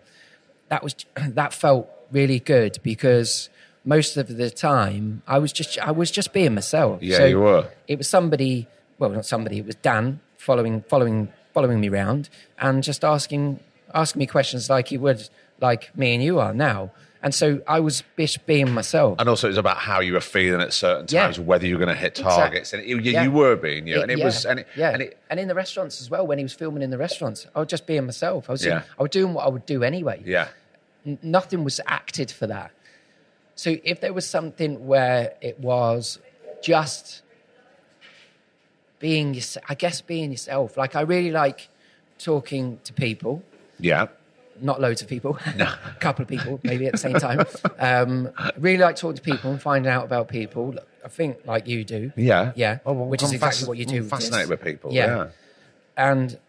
that was that felt really good because most of the time I was just I was just being myself. Yeah, you were. It was somebody, well, not somebody. It was Dan following following following me round and just asking asking me questions like he would like me and you are now. And so I was just being myself. and also, it was about how you were feeling at certain Yeah. times, whether you were going to hit targets, and you, you, Yeah. you were being you, and it yeah, was, and it, yeah, and it, in the restaurants as well. When he was filming in the restaurants, I was just being myself. I was, doing, Yeah. I was doing what I would do anyway. yeah, N- nothing was acted for that. So if there was something where it was just being, I guess, being yourself. Like I really like talking to people. yeah, Not loads of people, a couple of people maybe at the same time. Um, really like talking to people and finding out about people. I think like you do. yeah, Yeah, Oh, well, which is I'm exactly fasc- what you do. I'm fascinated this. with people. Yeah. Yeah, and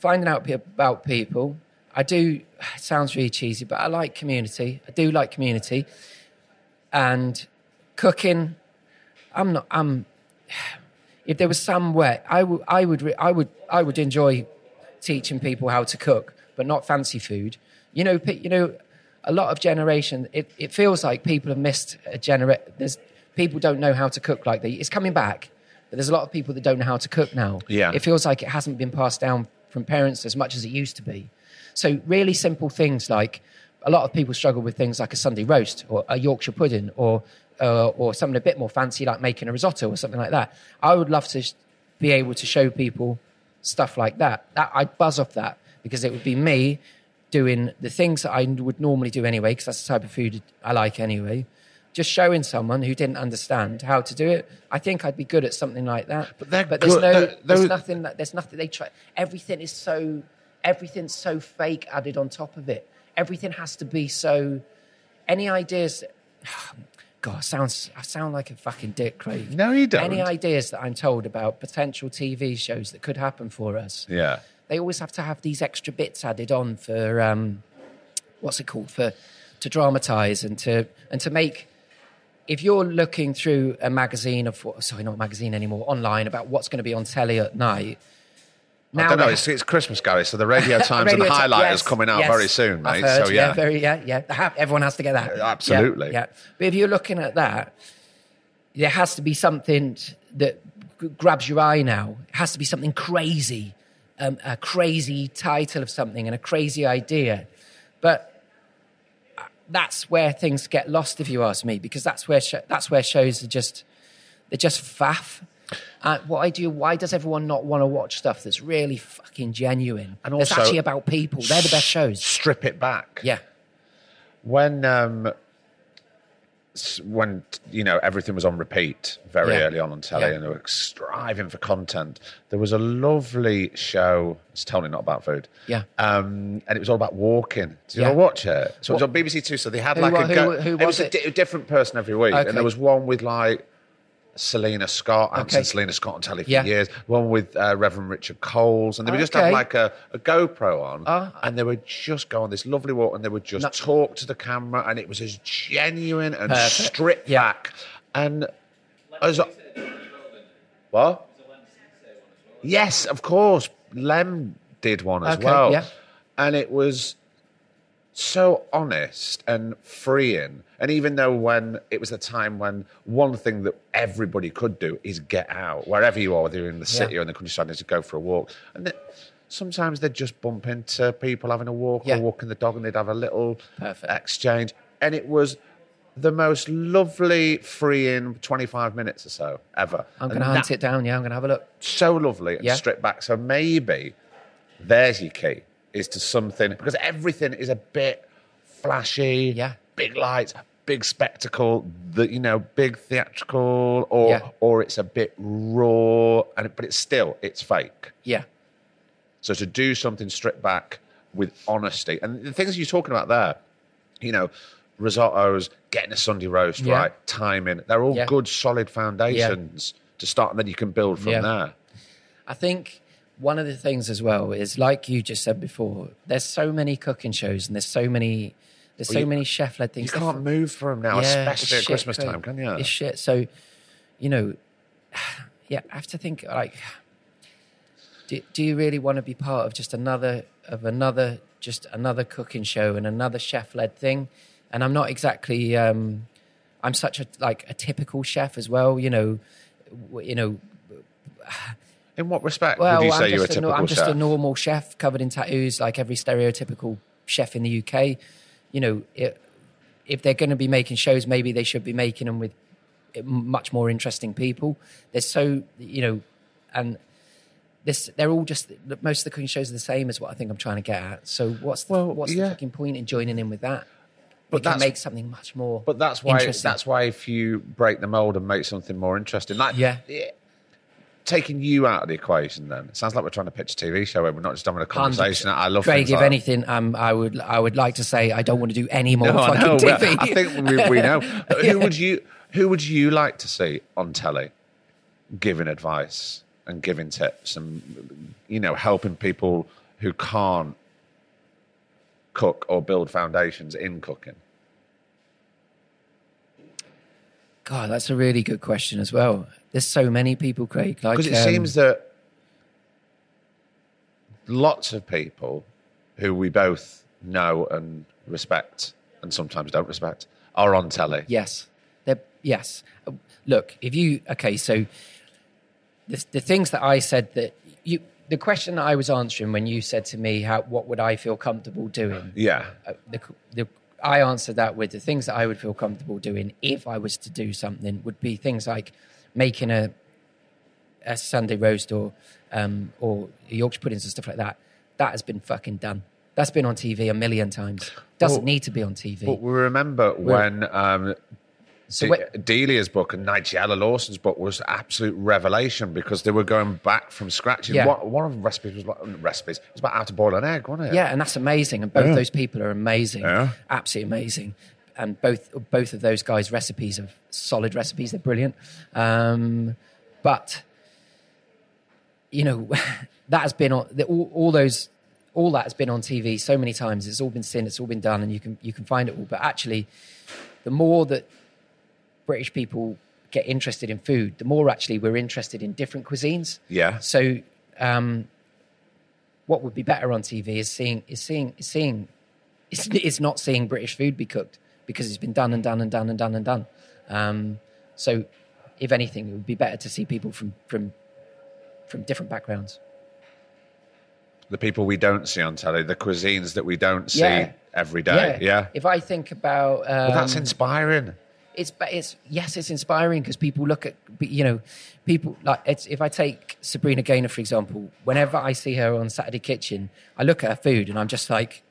finding out about people. I do. Sounds really cheesy, but I like community. I do like community, and cooking. I'm not. I'm. If there was some way, I would. I would. re- I would. I would enjoy teaching people how to cook, but not fancy food. You know. You know. A lot of generation. It, it feels like people have missed a genera There's people don't know how to cook like they. It's coming back, but there's a lot of people that don't know how to cook now. Yeah. It feels like it hasn't been passed down from parents as much as it used to be. So really simple things like a lot of people struggle with things like a Sunday roast or a Yorkshire pudding or uh, or something a bit more fancy like making a risotto or something like that. I would love to be able to show people stuff like that. That I'd buzz off that because it would be me doing the things that I would normally do anyway because that's the type of food I like anyway. Just showing someone who didn't understand how to do it, I think I'd be good at something like that. But but there's good- no, they're- there's those- nothing that there's nothing they try. Everything is so, everything's so fake added on top of it. Everything has to be so. Any ideas? God, sounds I sound like a fucking dick, Craig. No, you don't. Any ideas that I'm told about potential TV shows that could happen for us? yeah. They always have to have these extra bits added on for um, what's it called for to dramatize and to and to make if you're looking through a magazine of sorry not a magazine anymore online about what's going to be on telly at night I don't know. It's, it's Christmas, Gary, so the Radio Times and the highlighters yes, coming out yes, very soon, mate. heard, so yeah, very yeah, yeah. Everyone has to get that. Absolutely. Yeah, yeah. But if you're looking at that, there has to be something that g- grabs your eye now. It has to be something crazy, um, a crazy title of something and a crazy idea. But uh, that's where things get lost, if you ask me, because that's where sho- that's where shows are just they're just faff. Uh, what I do, why does everyone not want to watch stuff that's really fucking genuine And also- actually about people? They're the best shows. strip it back. Yeah, when um when you know everything was on repeat very Yeah. early on on telly Yeah. and they were striving for content there was a lovely show it's totally not about food Yeah. um and it was all about walking did you Yeah. ever watch it so it was on bbc two so they had Who like a who- go- who it was was a it? di- different person every week Okay. and there was one with like Selina Scott, I haven't Okay. seen Selina Scott on telly for Yeah. years. One with uh, Reverend Richard Coles, and they would just have like a, a GoPro on, Ah. and they would just go on this lovely walk, and they would just No. talk to the camera, and it was as genuine and Perfect. stripped Yeah. back, and as what? Yes, of course. Lem did one as Okay, well, yeah. and it was so honest and freeing. And even though when it was a time when one thing that everybody could do is get out, wherever you are, whether you're in the city Yeah. or in the countryside, is to go for a walk. And sometimes they'd just bump into people having a walk Yeah. or walking the dog, and they'd have a little Perfect. exchange. And it was the most lovely, freeing 25 minutes or so ever. I'm going to hunt it down. Yeah, I'm going to have a look. so lovely and Yeah. stripped back. So maybe there's your key is to something because everything is a bit flashy, Yeah. big lights, big spectacle, the you know, big theatrical, or Yeah. or it's a bit raw, and but it's still it's fake. Yeah, So to do something stripped back with honesty, and the things you're talking about there, you know, risottos, getting a Sunday roast Yeah. right, timing, they're all Yeah. good, solid foundations to start, and then you can build from there. I think one of the things as well is like you just said before. There's so many cooking shows and there's so many there's Well, so you- many chef led things. You can't move them now, Yeah, especially at Christmas time, can you? It's shit. So, you know, yeah, I have to think like, do, do you really want to be part of just another of another just another cooking show and another chef led thing? And I'm not exactly. Um, I'm such a like a typical chef as well. You know, you know. In what respect Well, would you I'm say you're a just, a, typical nor- I'm just chef? a normal chef covered in tattoos, like every stereotypical chef in the UK. You know, it, if they're going to be making shows, maybe they should be making them with eh, much more interesting people. There's so you know, and this they're all just most of the cooking shows are the same as what I think I'm trying to get at. So what's the, Well, what's yeah. the fucking point in joining in with that? But that makes something much more. But that's why. That's why if you break the mold and make something more interesting, like Yeah. Taking you out of the equation, then it sounds like we're trying to pitch a TV show where we're not just having a conversation. I love Craig. If like anything, um, I would I would like to say I don't want to do any more No, I fucking know. TV. I think we, we know. But Who would you Who would you like to see on telly, giving advice and giving tips and you know helping people who can't cook or build foundations in cooking? God, that's a really good question as well. There's so many people, Craig. Like, Because it um, seems that lots of people who we both know and respect and sometimes don't respect are on telly. Yes. They're, yes. Look, if you okay, so the the things that I said that you the question that I was answering when you said to me how what would I feel comfortable doing? Yeah. Uh, the, the I answered that with the things that I would feel comfortable doing if I was to do something would be things like making a a Sunday roast or um, or Yorkshire puddings and stuff like that. That has been fucking done. That's been on TV a million times. Doesn't Well, need to be on TV. But we remember when um, So Delia's book and Nigella Lawson's book was absolute revelation because they were going back from scratch. Yeah. One, one of the recipes was about, recipes. It was about how to boil an egg, wasn't it? Yeah, and that's amazing. And both those people are amazing, Yeah. absolutely amazing. And both both of those guys' recipes are solid recipes. They're brilliant. Um, but you know, that has been on all, all those all that has been on TV so many times. It's all been seen. It's all been done, and you can you can find it all. But actually, the more that British people get interested in food, the more actually we're interested in different cuisines. Yeah. So, um, what would be better on TV is seeing is seeing is seeing it's, it's not seeing British food be cooked because it's been done and done and done and done and done. Um, so, if anything, it would be better to see people from from from different backgrounds. The people we don't see on telly, the cuisines that we don't see Yeah. every day. Yeah. If I think about um, Well, that's inspiring. It's but it's yes, it's inspiring because people look at you know people like it's if I take Sabrina Ghayour for example, whenever I see her on Saturday Kitchen, I look at her food and I'm just like,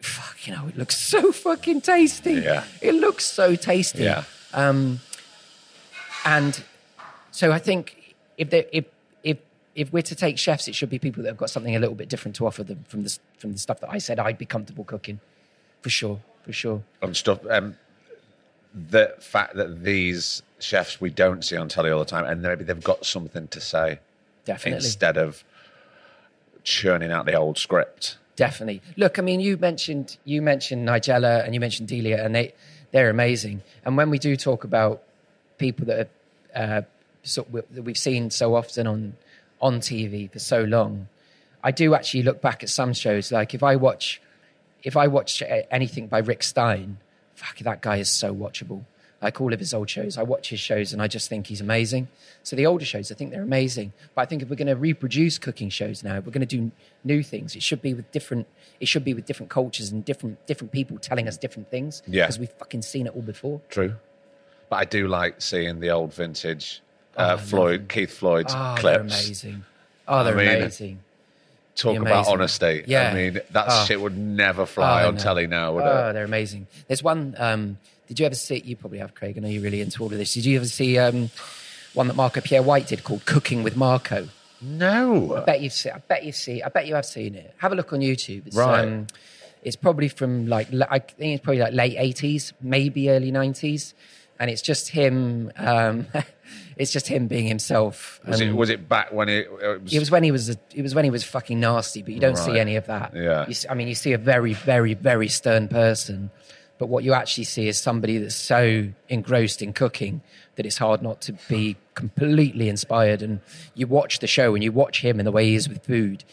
fuck, you know, it looks so fucking tasty. Yeah. it looks so tasty. Yeah. Um, and so I think if they if if if we're to take chefs, it should be people that have got something a little bit different to offer them from the from the stuff that I said I'd be comfortable cooking, for sure, for sure. and stuff. Um, the fact that these chefs we don't see on telly all the time, and maybe they've got something to say Definitely. instead of churning out the old script. Definitely. Look, I mean, you mentioned you mentioned Nigella and you mentioned Delia, and they they're amazing. And when we do talk about people that are, uh, so, that we've seen so often on on TV for so long, I do actually look back at some shows. Like if I watch if I watch anything by Rick Stein, fuck, that guy is so watchable. Like all of his old shows, I watch his shows and I just think he's amazing. So the older shows, I think they're amazing. But I think if we're going to reproduce cooking shows now, we're going to do new things, it should be with different. It should be with different cultures and different different people telling us different things. Yeah. because we've fucking seen it all before. True, but I do like seeing the old vintage Oh, uh, love Floyd, Keith Floyd's Oh, they're amazing. Oh, they're I mean, amazing. Talk about honesty. Yeah. I mean that Oh. shit would never fly Oh, on no. telly now, would it? Oh, it? they're amazing. There's one. Um, did you ever see? You probably have, Craig. I know you're really into all of this. Did you ever see um, one that Marco Pierre White did called "Cooking with Marco"? No. I bet you've seen. I bet you've seen. I bet you have seen it. Have a look on YouTube. It's, Right. Um, it's probably from like I think it's probably like late eighties, maybe early nineties. and it's just him. It's just him being himself. Was it was it back when it, it was? it was when he was a, it was when he was fucking nasty, but you don't see any of that. Yeah. You I mean, you see a very, very, very stern person, but what you actually see is somebody that's so engrossed in cooking that it's hard not to be completely inspired. And you watch the show and you watch him and the way he is with food.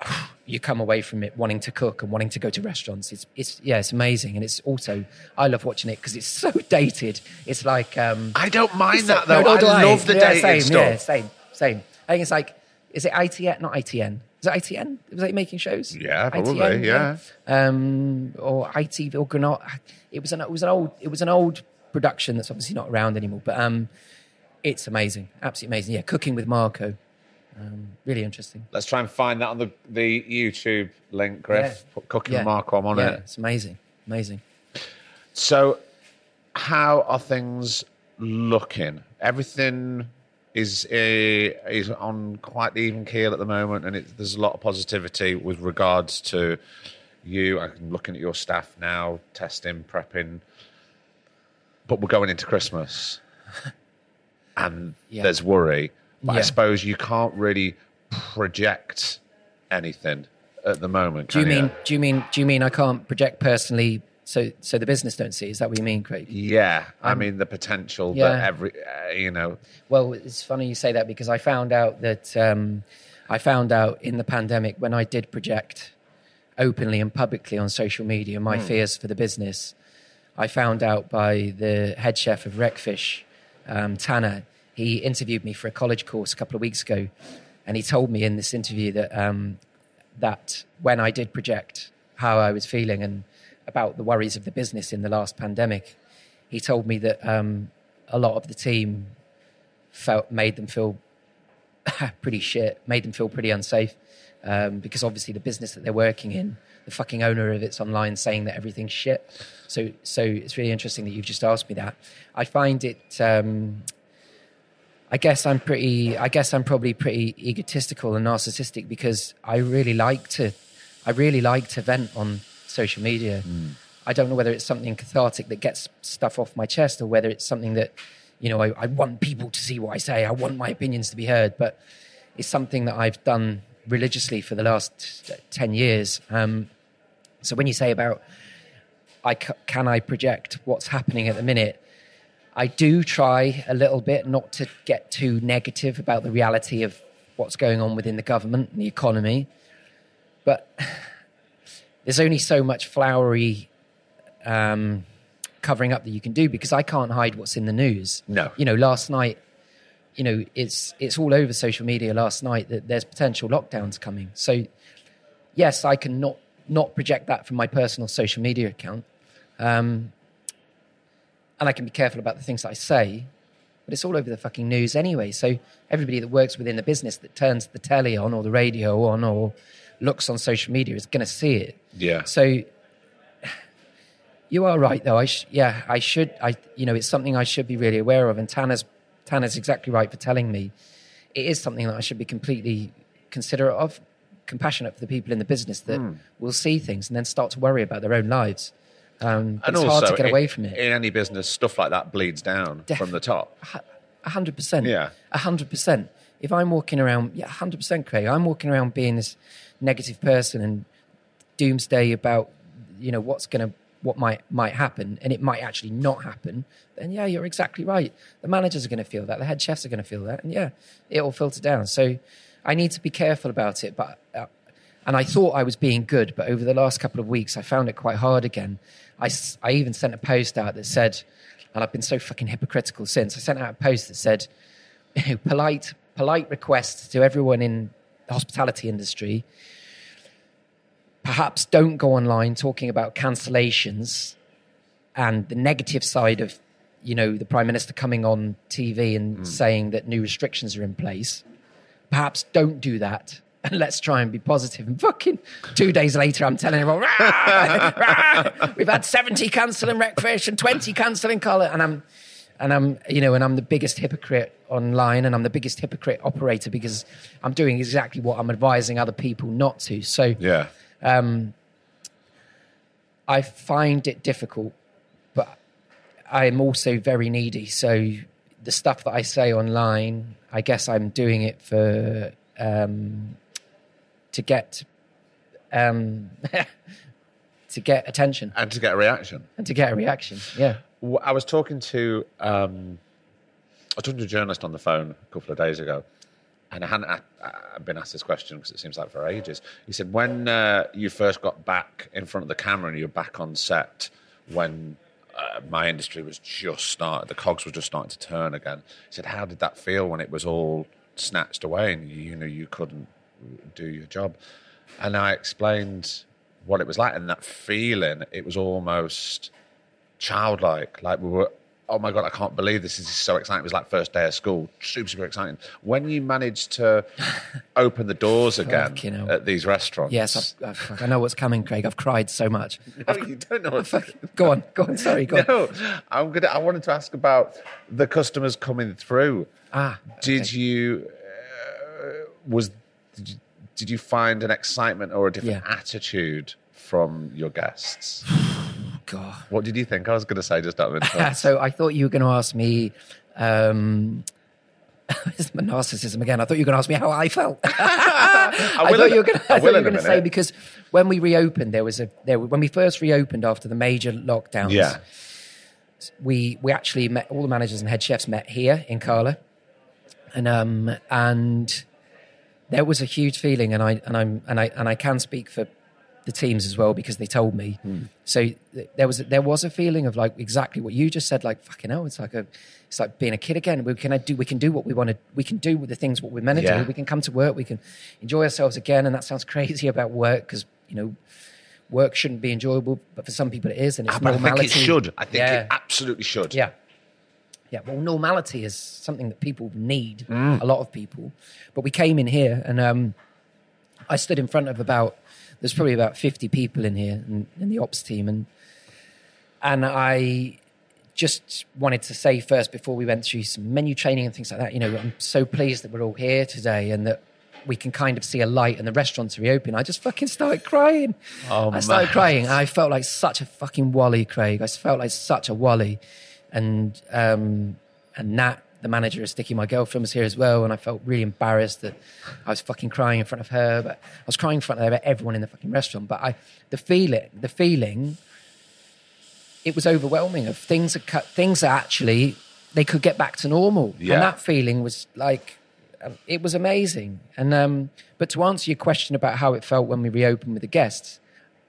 You come away from it wanting to cook and wanting to go to restaurants. It's, it's yeah, it's amazing, and it's also I love watching it because it's so dated. It's like um, I don't mind that though. no, nor do I love the yeah, dating same, stuff. Yeah, same, same. I think it's like, is it ITN? Not ITN. Is it ITN? Was it making shows? Yeah, probably, ITN, yeah. Um, or ITV or Granada. It was an it was an old it was an old production that's obviously not around anymore. But um, it's amazing, absolutely amazing. Yeah, cooking with Marco. Um, really interesting. Let's try and find that on the, the YouTube link, Griff. Yeah. Put Cooking Yeah. with on yeah, it. it's amazing, amazing. So, how are things looking? Everything is uh, is on quite the even keel at the moment, and it, there's a lot of positivity with regards to you. I'm looking at your staff now, testing, prepping, but we're going into Christmas, and Yeah. there's worry. But I suppose you can't really project anything at the moment. Do you mean do you mean do you mean I can't project personally? So so the business don't see. Is that what you mean, Craig? Yeah, I mean the potential that Um, yeah. every, uh, you know, Well, it's funny you say that because I found out that um, I found out in the pandemic when I did project openly and publicly on social media my fears for the business. I found out by the head chef of Wreckfish, um, Tanner. He interviewed me for a college course a couple of weeks ago, and he told me in this interview that um, that when I did project how I was feeling and about the worries of the business in the last pandemic, he told me that um, a lot of the team felt made them feel pretty shit, made them feel pretty unsafe. Um, because obviously the business that they're working in, the fucking owner of it's online saying that everything's shit. So, so it's really interesting that you've just asked me that. I find it. Um, I guess I'm pretty. I guess I'm probably pretty egotistical and narcissistic because I really like to. I really like to vent on social media. I don't know whether it's something cathartic that gets stuff off my chest or whether it's something that, you know, I, I want people to see what I say. I want my opinions to be heard. But it's something that I've done religiously for the last 10 years. Um, so when you say about, I c- can I project what's happening at the minute? I do try a little bit not to get too negative about the reality of what's going on within the government and the economy. But there's only so much flowery um, covering up that you can do because I can't hide what's in the news. No. You know, last night, you know, it's it's all over social media last night that there's potential lockdowns coming. So yes, I can not not project that from my personal social media account. Um, and I can be careful about the things that I say, but it's all over the fucking news anyway. So everybody that works within the business that turns the telly on or the radio on or looks on social media is going to see it. yeah. So you are right, though. I sh- yeah, I should. I you know, it's something I should be really aware of. And Tanner's Tanner's exactly right for telling me it is something that I should be completely considerate of, compassionate for the people in the business that Hmm. will see things and then start to worry about their own lives. Um, and it's also hard to get away from it. In any business, stuff like that bleeds down Def- from the top. A hundred percent. Yeah. A hundred percent. If I'm walking around, yeah, hundred percent, Craig. I'm walking around being this negative person and doomsday about, you know, what's going to, what might might happen, and it might actually not happen. Then yeah, you're exactly right. The managers are going to feel that. The head chefs are going to feel that, and yeah, it will filter down. So I need to be careful about it. But uh, and I thought I was being good, but over the last couple of weeks, I found it quite hard again. I, I even sent a post out that said, and I've been so fucking hypocritical since. I sent out a post that said, polite, polite request to everyone in the hospitality industry. Perhaps don't go online talking about cancellations and the negative side of, you know, the prime minister coming on TV and hmm. saying that new restrictions are in place. Perhaps don't do that. And let's try and be positive. And fucking two days later, I'm telling everyone, "Rah! Rah! we've had 70 cancelling and 20 cancelling Kala. And I'm, and I'm, you know, and I'm the biggest hypocrite online and I'm the biggest hypocrite operator because I'm doing exactly what I'm advising other people not to. So Yeah. I find it difficult, but I'm also very needy. So the stuff that I say online, I guess I'm doing it for um, to get um, to get attention And to get a reaction. and to get a reaction. Yeah. I was talking to um, I was talking to a journalist on the phone a couple of days ago, and I hadn't uh, been asked this question because it seems like for ages. He said, "When uh, you first got back in front of the camera and you were back on set, when uh, my industry was just started, the cogs were just starting to turn again." He said, "How did that feel when it was all snatched away and you, you know you couldn't do your job?" And I explained what it was like, and that feeling. It was almost childlike. Like we were, oh my god, I can't believe this. This is so exciting. It was like first day of school, super super exciting. When you managed to open the doors again Fucking hell. at these restaurants, Yes, I, I, fuck, I know what's coming, Craig. I've cried so much. No, you don't know. What's Go on, go on. Sorry, go on. I'm gonna. I wanted to ask about the customers coming through. Ah, Did okay. you uh, was did you, did you find an excitement or a different Yeah. attitude from your guests? God. What did you think? I was going to say just interest. so I thought you were going to ask me. Um, it's my narcissism again. I thought you were going to ask me how I felt. I, will thought you were going I to, you were going to say because when we reopened, there was a there when we first reopened after the major lockdowns. yeah. we we actually met all the managers and head chefs met here in Kala, and um and there was a huge feeling, and I and I'm and I and I can speak for the teams as well because they told me. So th- there was there was a feeling of like exactly what you just said, like fucking hell, it's like a it's like being a kid again. We can do we can do what we want to we can do with the things what we're meant to Yeah. do. We can come to work, we can enjoy ourselves again, and that sounds crazy about work because you know. Work shouldn't be enjoyable, but for some people it is, and it's Ah, but I think it should. I think Yeah. it absolutely should. Yeah. Yeah. Well, normality is something that people need, Mm. a lot of people. But we came in here and um, I stood in front of about, there's probably about 50 people in here in, in the ops team. And, and I just wanted to say first, before we went through some menu training and things like that, you know, I'm so pleased that we're all here today and that we can kind of see a light and the restaurants are reopening. I just fucking started crying. Oh, I started man. crying. I felt like such a fucking wally, Craig. I felt like such a wally. And um, and Nat, the manager of Sticky, my girlfriend, was here as well. And I felt really embarrassed that I was fucking crying in front of her. But I was crying in front of everyone in the fucking restaurant. But I, the feeling, the feeling, it was overwhelming. Of things that cut, things that actually they could get back to normal. Yeah. And that feeling was like, um, it was amazing. And um, but to answer your question about how it felt when we reopened with the guests,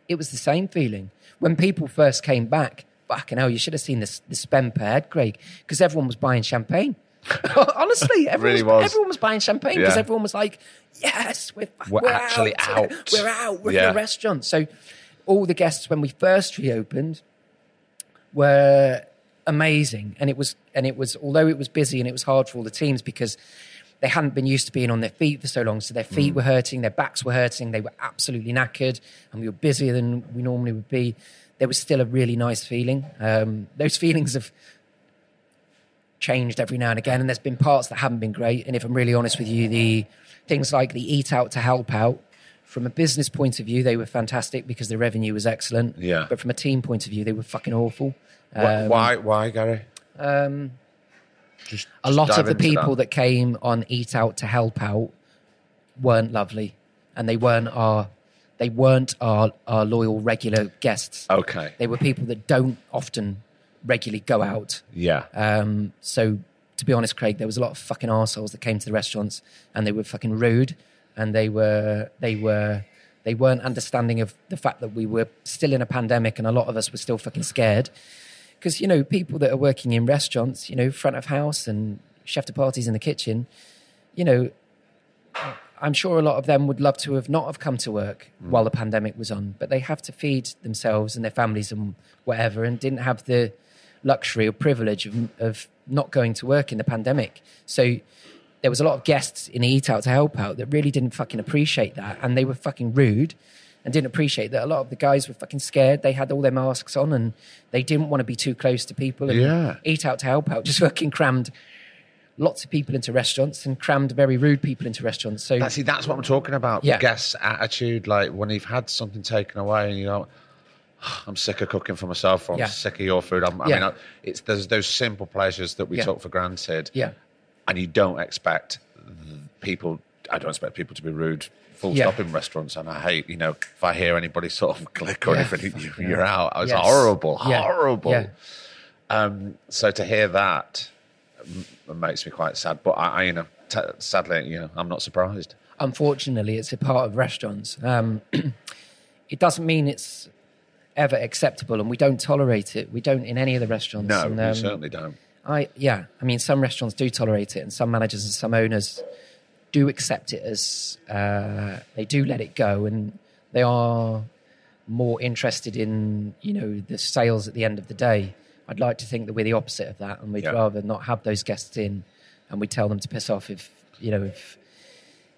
it was the same feeling when people first came back. Fucking hell, you should have seen the, the spend per head, Craig, because everyone was buying champagne. Honestly, everyone, Really was, was. everyone was buying champagne because Yeah. everyone was like, "Yes, we're, We're we're actually out. We're out. We're Yeah. in a restaurant." So, all the guests when we first reopened were amazing, and it was and it was although it was busy and it was hard for all the teams because they hadn't been used to being on their feet for so long, so their feet Mm. were hurting, their backs were hurting, they were absolutely knackered, and we were busier than we normally would be. There was still a really nice feeling. Um, those feelings have changed every now and again, and there's been parts that haven't been great. And if I'm really honest with you, the things like the eat out to help out. From a business point of view, they were fantastic because the revenue was excellent. Yeah. But from a team point of view, they were fucking awful. Um, why? Why, Gary? um, Just, a lot of the people that. came on Eat Out to help out weren't lovely, and they weren't our they weren't our, our loyal regular guests. Okay. They were people that don't often regularly go out. Yeah. Um, so to be honest, Craig, there was a lot of fucking assholes that came to the restaurants, and they were fucking rude, and they were they were they weren't understanding of the fact that we were still in a pandemic, and a lot of us were still fucking scared because you know people that are working in restaurants, you know, front of house and chef de parties in the kitchen, you know, I'm sure a lot of them would love to have not have come to work mm. while the pandemic was on, but they have to feed themselves and their families and whatever, and didn't have the luxury or privilege of, of not going to work in the pandemic. So there was a lot of guests in the Eat Out to help out that really didn't fucking appreciate that, and they were fucking rude and didn't appreciate that a lot of the guys were fucking scared. They had all their masks on and they didn't want to be too close to people. And Yeah. Eat Out to help out just fucking crammed lots of people into restaurants and crammed very rude people into restaurants. So That, see, that's what I'm talking about. Yeah. Guess attitude, like when you've had something taken away and you know, I'm sick of cooking for myself, or I'm Yeah. sick of your food. I'm, I Yeah. mean, it's there's those simple pleasures that we Yeah. took for granted, Yeah. and you don't expect people. I don't expect people to be rude. Full stop in restaurants, and I hate you know if I hear anybody sort of click or anything, you, you're out. It's Yes. horrible, horrible. Um, so to hear that makes me quite sad. But I, I you know, t- sadly, you know, I'm not surprised. unfortunately, it's a part of restaurants. Um, it doesn't mean it's ever acceptable, and we don't tolerate it. We don't in any of the restaurants. No, and, um, certainly don't. I yeah, I mean, some restaurants do tolerate it, and some managers and some owners do accept it as uh, they do let it go, and they are more interested in you know the sales at the end of the day. I'd like to think that we're the opposite of that, and we'd Yeah. rather not have those guests in, and we tell them to piss off if you know if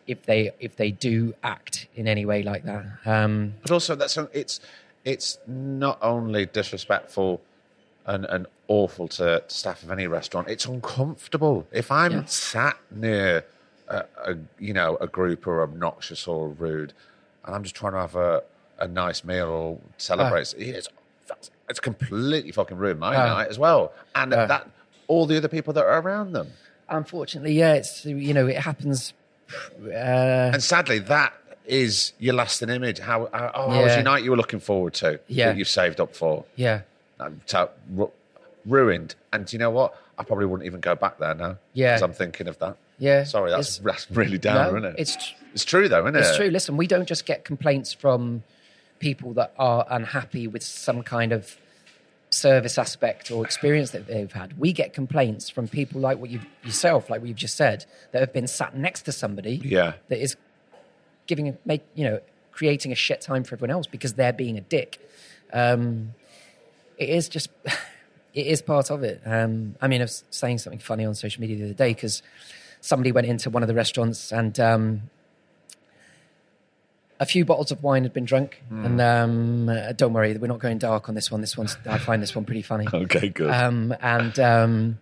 if they if they do act in any way like that. Um, But also, that's it's it's not only disrespectful and, and awful to, to staff of any restaurant. It's uncomfortable. If I'm Yeah. sat near a, a you know a group or obnoxious or rude, and I'm just trying to have a, a nice meal or celebrate, it's that's- it's completely fucking ruined my Ah. night as well, and Ah. that all the other people that are around them. unfortunately, yeah, it's you know it happens. Uh, And sadly, that is your lasting image. How, how, oh, how was Yeah. your night you were looking forward to Yeah. that you've saved up for? yeah, ru- ruined. And do you know what? I probably wouldn't even go back there now. Yeah. Because I'm thinking of that. yeah. Sorry, that's, that's really down, no, isn't it? It's tr- It's true, though, isn't it? It's true. Listen, we don't just get complaints from people that are unhappy with some kind of service aspect or experience that they've had. We get complaints from people like what you yourself, like what you've just said, that have been sat next to somebody Yeah. that is giving make you know creating a shit time for everyone else because they're being a dick. Um, it is just it is part of it. Um, I mean, I was saying something funny on social media the other day because somebody went into one of the restaurants and um, a few bottles of wine had been drunk. And um, uh, don't worry, we're not going dark on this one. This one's I find this one pretty funny. Okay, good. Um, and um,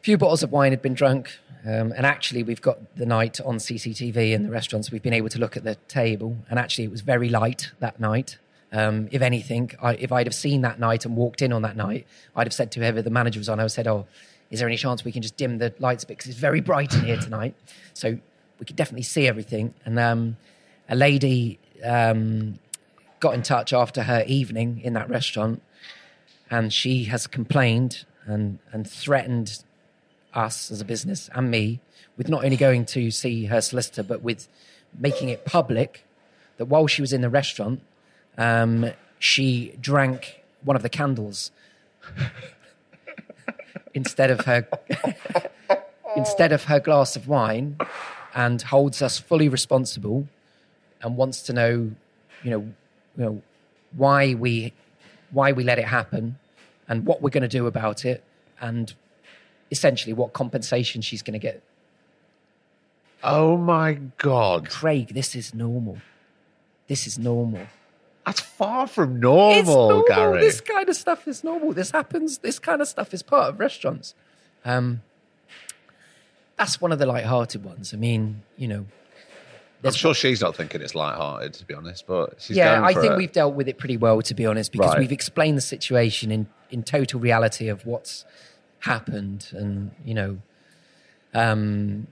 a few bottles of wine had been drunk. Um, and actually, we've got the night on CCTV in the restaurants. We've been able to look at the table, and actually, it was very light that night. Um, if anything, I, if I'd have seen that night and walked in on that night, I'd have said to whoever the manager was on, I would have said, "Oh, is there any chance we can just dim the lights a bit because it's very bright in here tonight?" So we could definitely see everything. And um, a lady um, got in touch after her evening in that restaurant and she has complained and, and threatened us as a business and me with not only going to see her solicitor, but with making it public that while she was in the restaurant, um, she drank one of the candles instead of her instead of her glass of wine, and holds us fully responsible, and wants to know, you know, you know, why we why we let it happen and what we're going to do about it and essentially what compensation she's going to get. oh, my God. Craig, this is normal. This is normal. That's far from normal, it's normal. Gary. This kind of stuff is normal. This happens. This kind of stuff is part of restaurants. Um, that's one of the light-hearted ones. I mean, you know, I'm sure she's not thinking it's light-hearted, to be honest, but she's yeah, going I think it. we've dealt with it pretty well, to be honest, because Right. we've explained the situation in, in total reality of what's happened, and you know, um,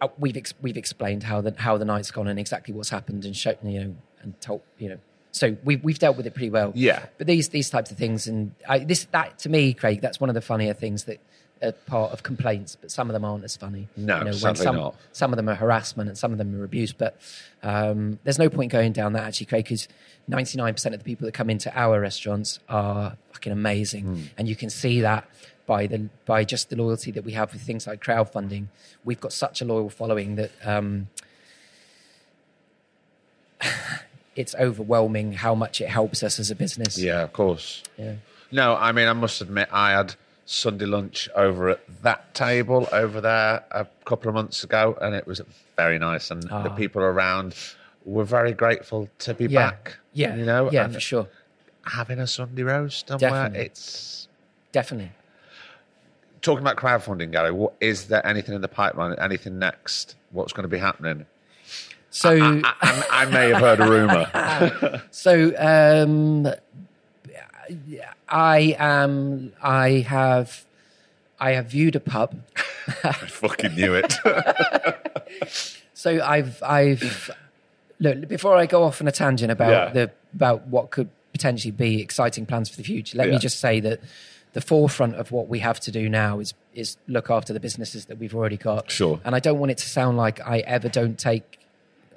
uh, we've ex- we've explained how the how the night's gone and exactly what's happened, and shown you know, and told you know, so we've we've dealt with it pretty well. Yeah. but these these types of things, and I, this that to me, Craig, that's one of the funnier things that. Are part of complaints, but some of them aren't as funny. No, when sadly some, not. some of them are harassment and some of them are abuse. But um, there's no point going down that actually, Craig, because 99% of the people that come into our restaurants are fucking amazing, Hmm. and you can see that by the by just the loyalty that we have with things like crowdfunding. We've got such a loyal following that. Um, it's overwhelming how much it helps us as a business. Yeah, of course. Yeah. No, I mean, I must admit, I had Sunday lunch over at that table over there a couple of months ago, and it was very nice. And the Ah. people around were very grateful to be Yeah. back. Yeah. you know, Yeah, and for sure. having a Sunday roast somewhere. Definitely. It's Definitely. talking about crowdfunding, Gary. What is there anything in the pipeline? Anything next? What's going to be happening? So I, I may have heard a rumor. So um, I am. I have. I have viewed a pub. I fucking knew it. So I've. I've. Look, before I go off on a tangent about Yeah. the about what could potentially be exciting plans for the future, let Yeah. me just say that the forefront of what we have to do now is is look after the businesses that we've already got. Sure. And I don't want it to sound like I ever don't take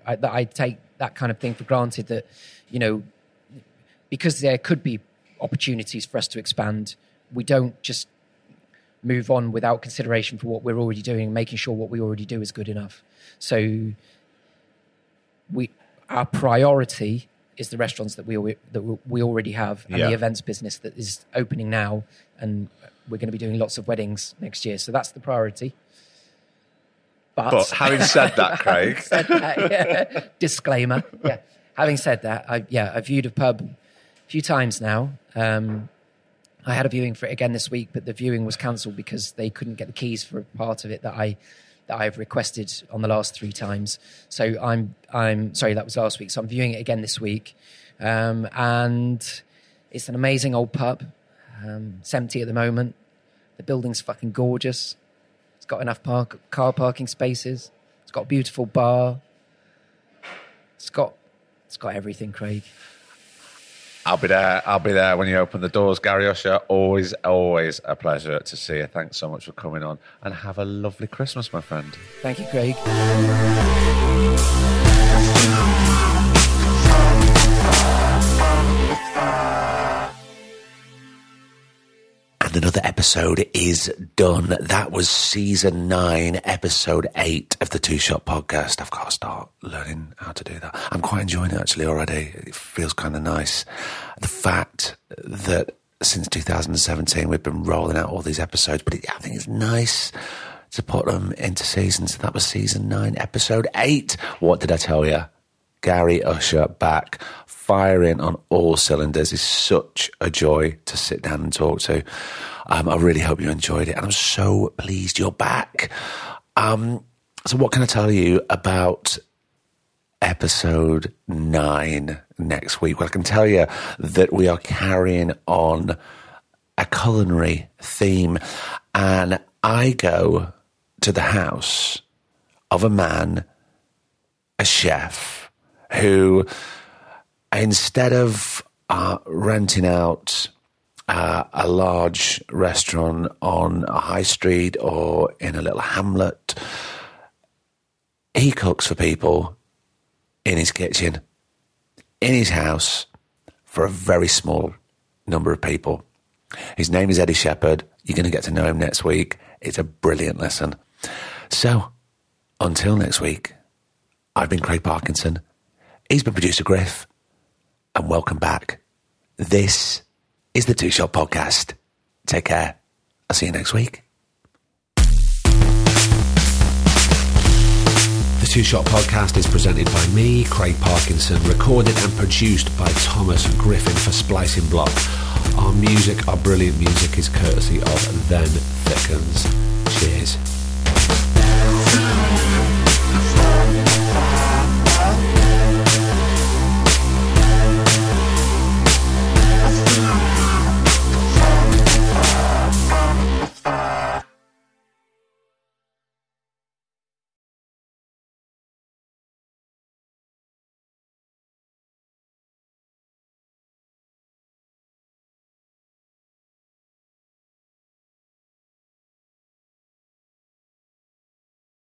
I, that I take that kind of thing for granted. That you know, because there could be opportunities for us to expand, we don't just move on without consideration for what we're already doing, making sure what we already do is good enough. So we our priority is the restaurants that we that we already have and Yeah. the events business that is opening now. And we're going to be doing lots of weddings next year. So that's the priority. But, But having said that, Craig, said that, yeah. disclaimer. Yeah. Having said that I, yeah i've viewed a pub few times now um, I had a viewing for it again this week, but the viewing was cancelled because they couldn't get the keys for a part of it that I that I've requested on the last three times. So I'm I'm sorry that was last week. So I'm viewing it again this week, um, and it's an amazing old pub. Um, it's empty at the moment. The building's fucking gorgeous. It's got enough park car parking spaces. It's got a beautiful bar. It's got it's got everything, Craig. I'll be there. I'll be there when you open the doors, Gary Usher. Always, always a pleasure to see you. Thanks so much for coming on, and have a lovely Christmas, my friend. Thank you, Craig. And another episode is done. That was season nine, episode eight of the Two Shot podcast. I've got to start learning how to do that. I'm quite enjoying it actually already. It feels kind of nice. The fact that since 2017 we've been rolling out all these episodes, but it, I think it's nice to put them into seasons. So that was season nine, episode eight. What did I tell you? Gary Usher back, firing on all cylinders. is such a joy to sit down and talk to. Um, I really hope you enjoyed it, and I'm so pleased you're back. Um, so, what can I tell you about episode nine next week? Well, I can tell you that we are carrying on a culinary theme, and I go to the house of a man, a chef, who instead of uh, renting out uh, a large restaurant on a high street or in a little hamlet, he cooks for people in his kitchen, in his house, for a very small number of people. His name is Eddie Shepherd. You're going to get to know him next week. It's a brilliant lesson. So, until next week, I've been Craig Parkinson. He's been producer Griff. And welcome back. This is the Two Shot Podcast. Take care. I'll see you next week. The Two Shot Podcast is presented by me, Craig Parkinson, recorded and produced by Thomas Griffin for Splicing Block. Our music, our brilliant music, is courtesy of Then Thickens. Cheers.